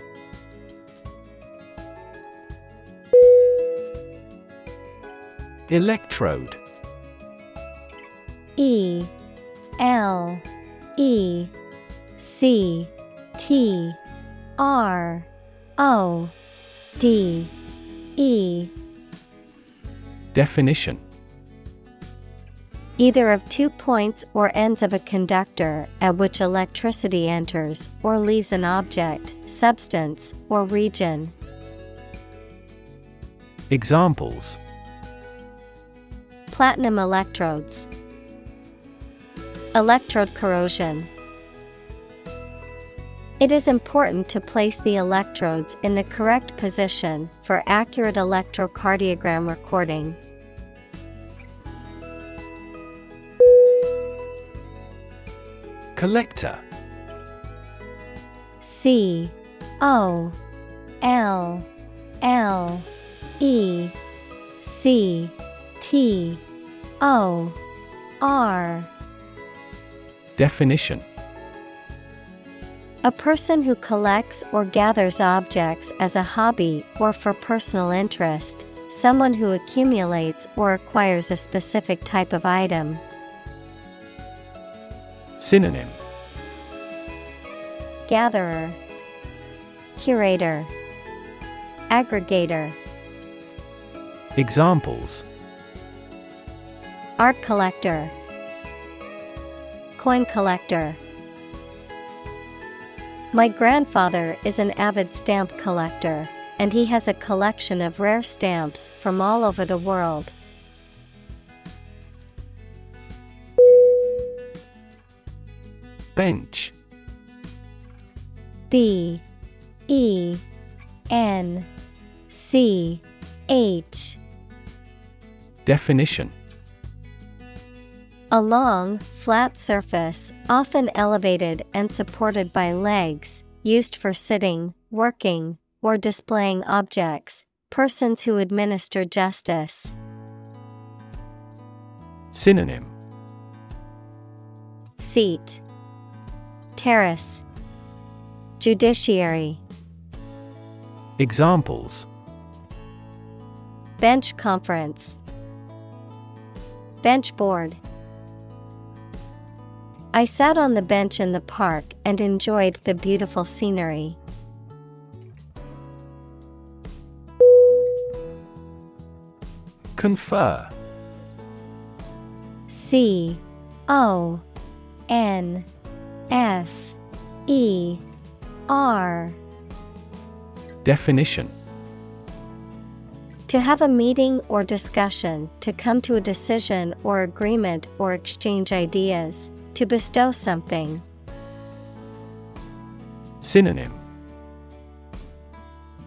Electrode E L E C T R O D E Definition Either of two points or ends of a conductor at which electricity enters or leaves an object, substance, or region. Examples Platinum electrodes. Electrode corrosion. It is important to place the electrodes in the correct position for accurate electrocardiogram recording. Collector. C O L L E C T O R. Definition A person who collects or gathers objects as a hobby or for personal interest, someone who accumulates or acquires a specific type of item. Synonym Gatherer, Curator, Aggregator. Examples Art collector, Coin collector. My grandfather is an avid stamp collector, and he has a collection of rare stamps from all over the world. Bench. B E N C H. Definition A long, flat surface, often elevated and supported by legs, used for sitting, working, or displaying objects, persons who administer justice. Synonym Seat, Terrace, Judiciary. Examples Bench conference, Bench board. I sat on the bench in the park and enjoyed the beautiful scenery. Confer. C O N F E R. Definition. To have a meeting or discussion, to come to a decision or agreement or exchange ideas, to bestow something. Synonym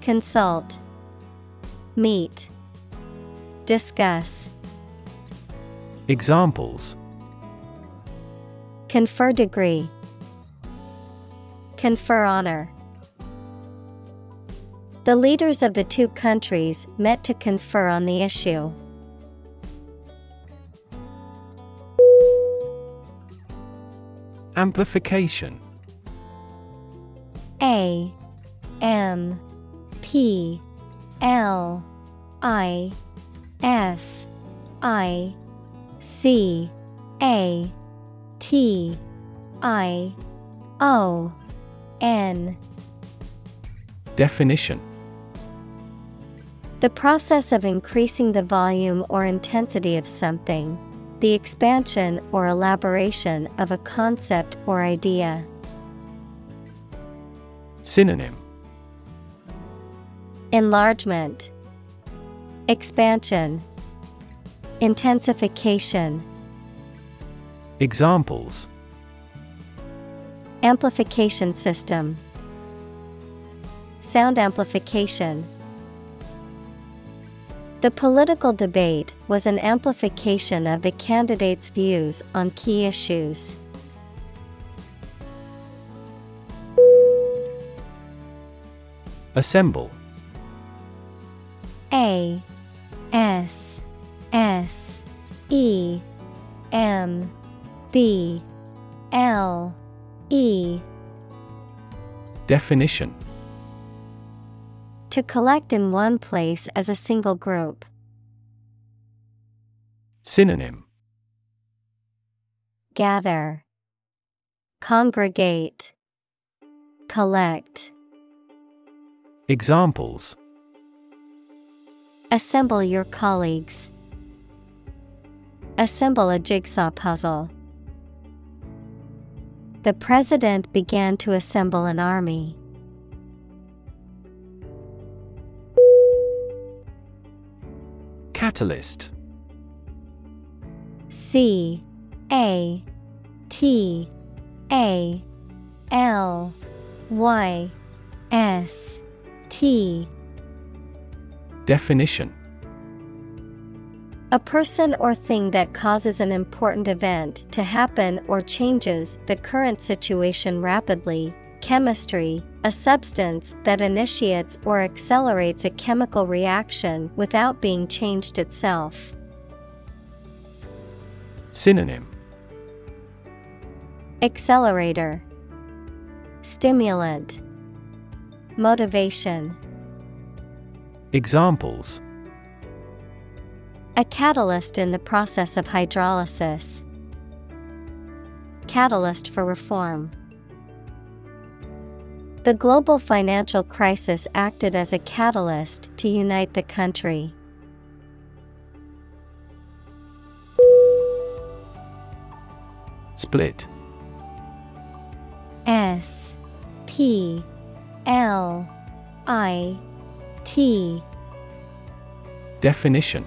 Consult, Meet, Discuss. Examples Confer degree, Confer honor. The leaders of the two countries met to confer on the issue. Amplification. A M P L I F I C A T I O N. Definition. The process of increasing the volume or intensity of something, the expansion or elaboration of a concept or idea. Synonym Enlargement, Expansion, Intensification. Examples Amplification system, Sound amplification. The political debate was an amplification of the candidates' views on key issues. Assemble. A S S E M B L E. Definition To collect in one place as a single group. Synonym Gather, Congregate, Collect. Examples Assemble your colleagues. Assemble a jigsaw puzzle. The president began to assemble an army. Catalyst. C A T A L Y S T. Definition. A person or thing that causes an important event to happen or changes the current situation rapidly. Chemistry, a substance that initiates or accelerates a chemical reaction without being changed itself. Synonym Accelerator, Stimulant, Motivation. Examples A catalyst in the process of hydrolysis. Catalyst for reform. The global financial crisis acted as a catalyst to unite the country. Split S P L I T Definition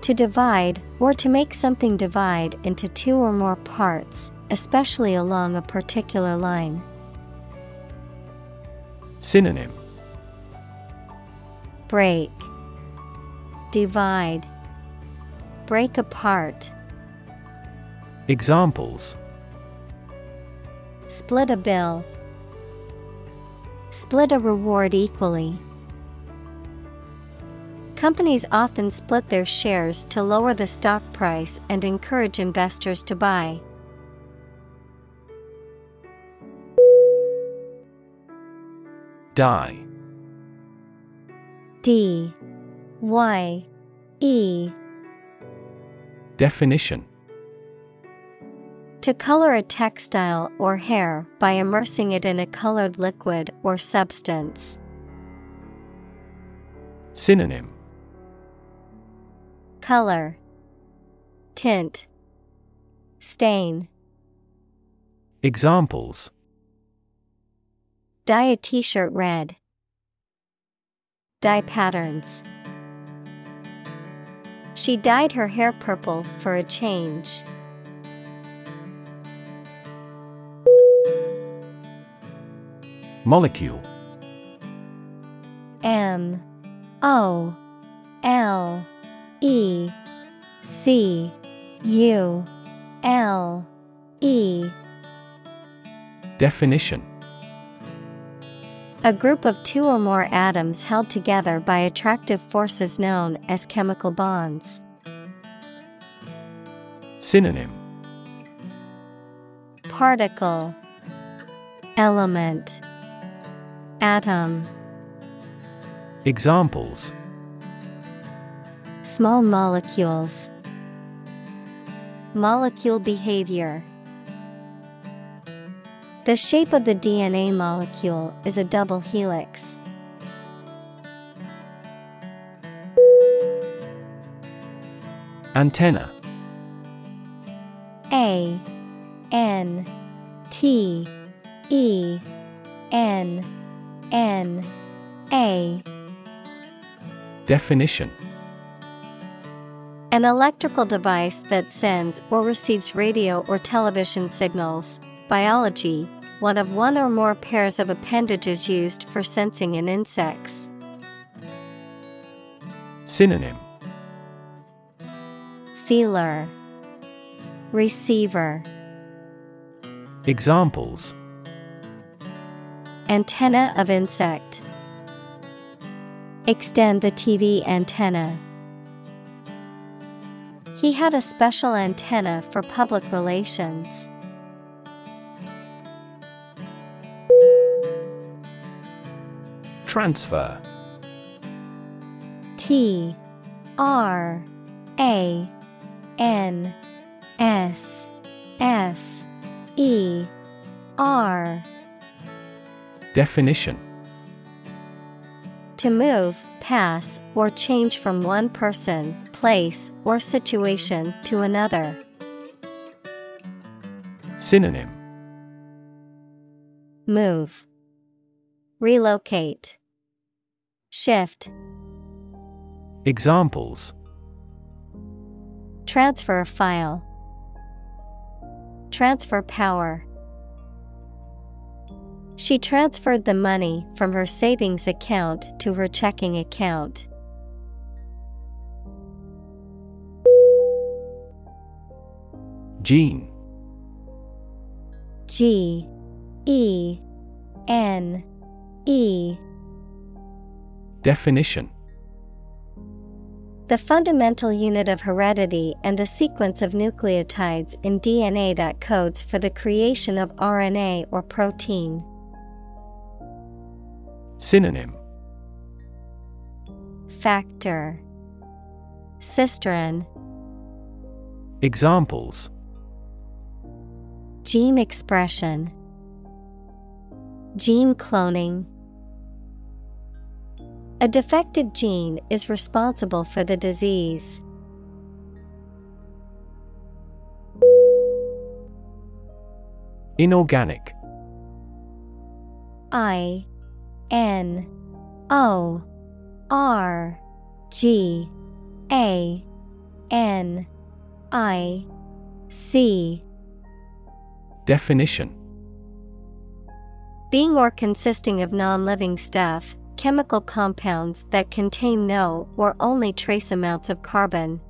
To divide, or to make something divide into two or more parts, especially along a particular line. Synonym Break, Divide, Break apart. Examples Split a bill. Split a reward equally. Companies often split their shares to lower the stock price and encourage investors to buy. Dye. D Y E. Definition. To color a textile or hair by immersing it in a colored liquid or substance. Synonym. Color. Tint. Stain. Examples Dye a t-shirt red. Dye patterns. She dyed her hair purple for a change. Molecule. M. O. L. E. C. U. L. E. Definition A group of two or more atoms held together by attractive forces known as chemical bonds. Synonym. Particle Element Atom. Examples. Small molecules. Molecule behavior The shape of the DNA molecule is a double helix. Antenna A N T E N N A Definition An electrical device that sends or receives radio or television signals. Biology One of one or more pairs of appendages used for sensing in insects. Synonym Feeler Receiver Examples Antenna of insect. Extend the TV antenna. He had a special antenna for public relations. Transfer T R A N S F E R Definition To move, pass, or change from one person, place, or situation to another. Synonym Move. Relocate. Shift. Examples Transfer a file. Transfer power. She transferred the money from her savings account to her checking account. Gene G E N E Definition. The fundamental unit of heredity and the sequence of nucleotides in DNA that codes for the creation of RNA or protein. Synonym. Factor. Cistron. Examples. Gene expression. Gene cloning A defective gene is responsible for the disease. Inorganic. I N O R G A N I C. Definition. Being or consisting of non living stuff, chemical compounds that contain no or only trace amounts of carbon.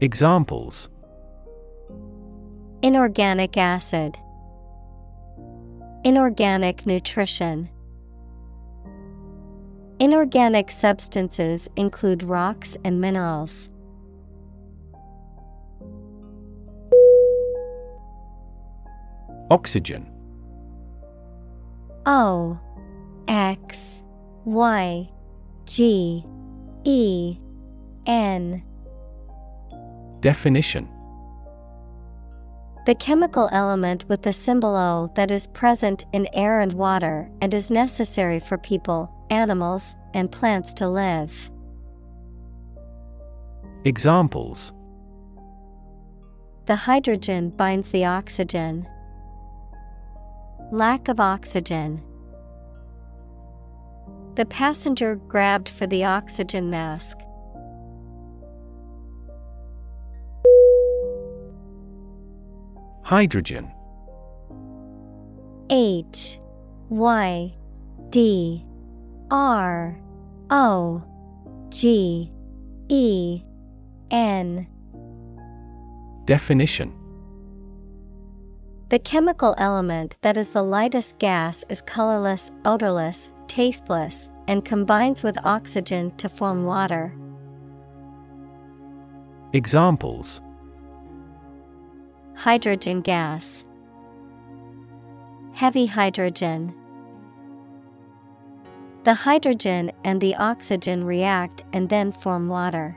Examples Inorganic acid, Inorganic nutrition. Inorganic substances include rocks and minerals. Oxygen O X Y G E N Definition The chemical element with the symbol O that is present in air and water and is necessary for people, animals, and plants to live. Examples The hydrogen binds the oxygen. Lack of oxygen. The passenger grabbed for the oxygen mask. Hydrogen. H Y D R O G E N. Definition The chemical element that is the lightest gas is colorless, odorless, tasteless, and combines with oxygen to form water. Examples Hydrogen gas, Heavy hydrogen. The hydrogen and the oxygen react and then form water.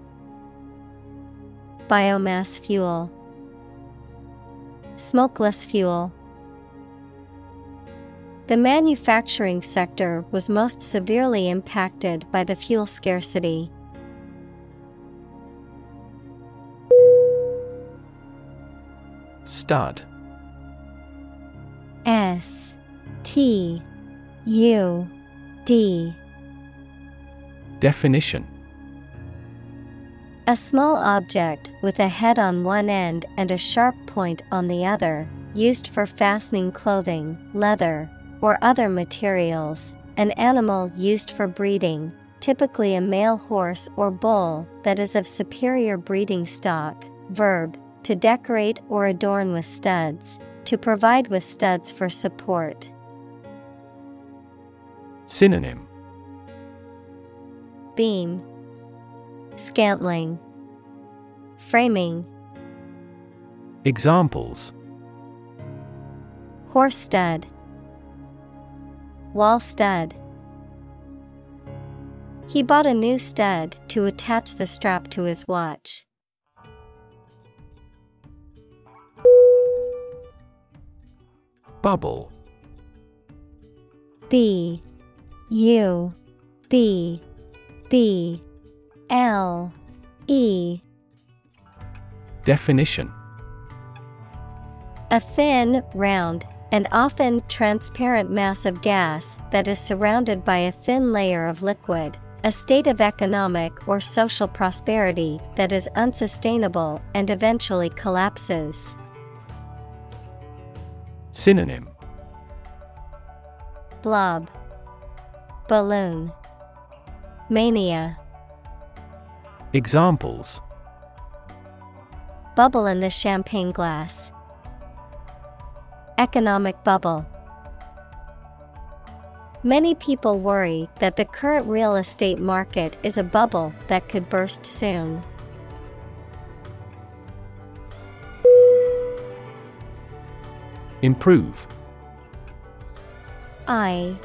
Biomass fuel, Smokeless fuel. The manufacturing sector was most severely impacted by the fuel scarcity. Stud S T U D Definition A small object with a head on one end and a sharp point on the other, used for fastening clothing, leather, or other materials. An animal used for breeding, typically a male horse or bull that is of superior breeding stock. Verb to decorate or adorn with studs, to provide with studs for support. Synonym Beam, Scantling, Framing. Examples. Horse stud, Wall stud. He bought a new stud to attach the strap to his watch. Bubble. B U. B B L E. Definition. A thin, round, and often transparent mass of gas that is surrounded by a thin layer of liquid, a state of economic or social prosperity that is unsustainable and eventually collapses. Synonym. Blob, Balloon, Mania, Examples Bubble in the champagne glass. Economic bubble. Many people worry that the current real estate market is a bubble that could burst soon. Improve I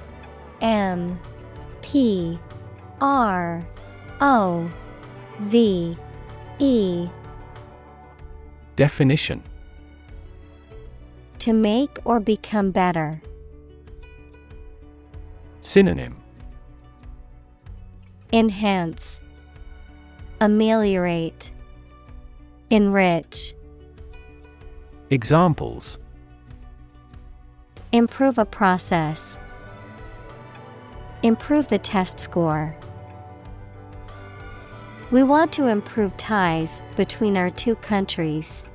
M P R O V E. Definition. To make or become better. Synonym. Enhance, Ameliorate, Enrich, Examples. Improve a process, improve the test score. We want to improve ties between our two countries.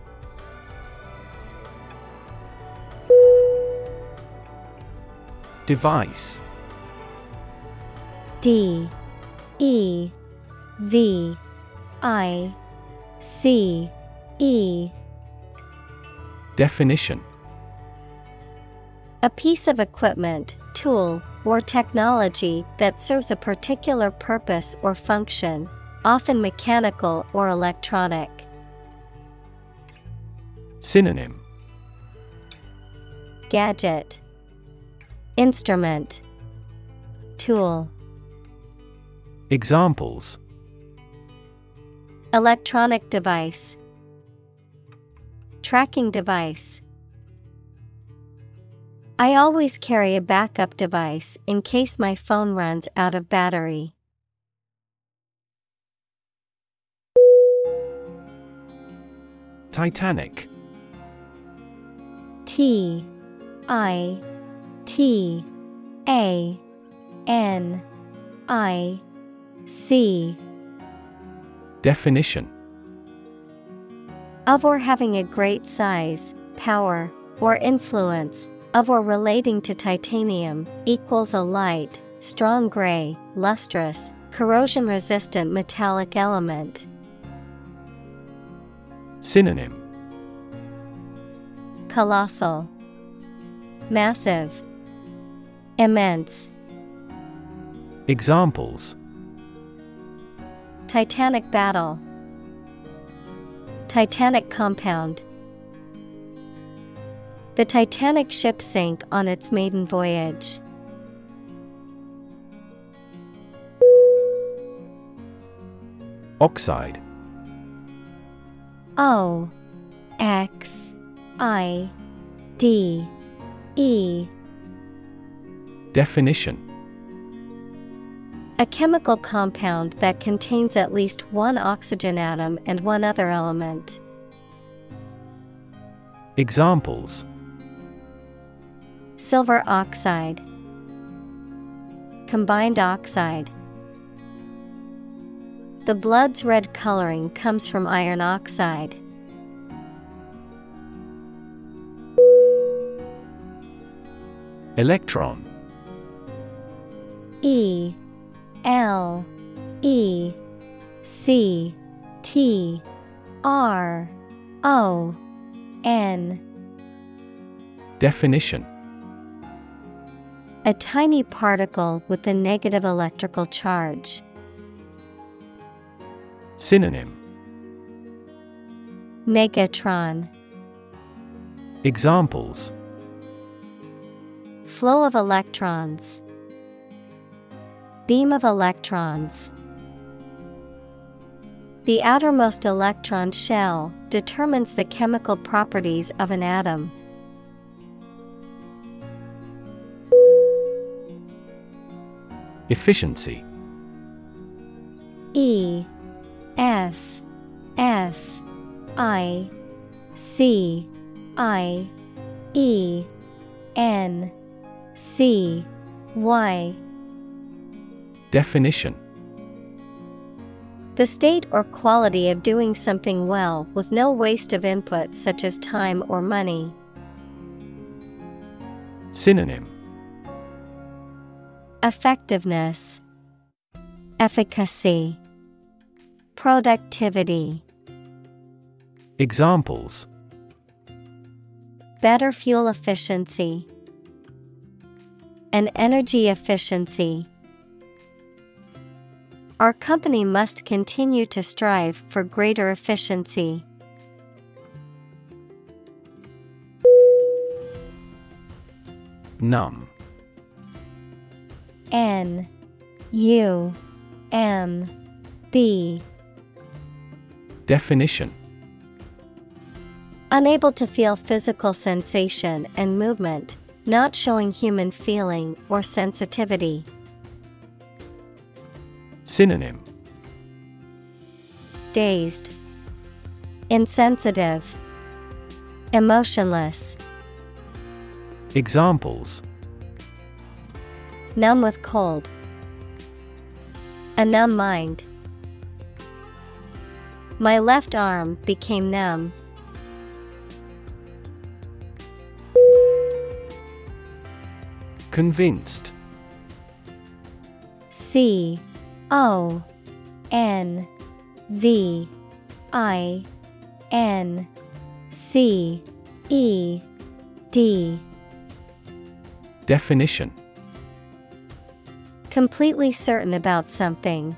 Device. D E V I C E. Definition. A piece of equipment, tool, or technology that serves a particular purpose or function, often mechanical or electronic. Synonym. Gadget. Instrument. Tool. Examples. Electronic device. Tracking device. I always carry a backup device in case my phone runs out of battery. Titanic. T I T A N I C. Definition. Of or having a great size, power, or influence, of or relating to titanium, equals a light, strong gray, lustrous, corrosion resistant metallic element. Synonym Colossal, Massive, Immense. Examples Titanic battle, Titanic compound. The Titanic ship sank on its maiden voyage. Oxide O X I D E Definition A chemical compound that contains at least one oxygen atom and one other element. Examples Silver oxide, Combined oxide. The blood's red coloring comes from iron oxide. Electron E L E C T R O N Definition A tiny particle with a negative electrical charge. Synonym Negatron Examples Flow of electrons. Beam of electrons. The outermost electron shell determines the chemical properties of an atom. Efficiency E F F I C I E N C Y. Definition. The state or quality of doing something well with no waste of input such as time or money. Synonym. Effectiveness, Efficacy, Productivity. Examples. Better fuel efficiency, and energy efficiency. Our company must continue to strive for greater efficiency. Numb N. U. M. B Definition Unable to feel physical sensation and movement, not showing human feeling or sensitivity. Synonym Dazed, Insensitive, Emotionless. Examples Numb with cold. A numb mind. My left arm became numb. Convinced. C O N V I N C E D. Definition Completely certain about something,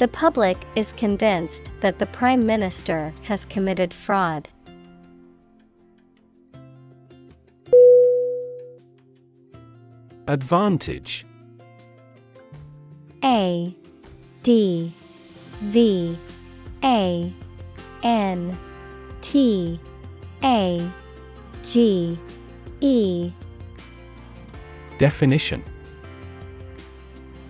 The public is convinced that the Prime Minister has committed fraud. Advantage. A D V A N T A G E. Definition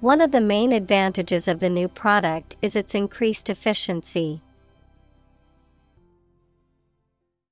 One of the main advantages of the new product is its increased efficiency.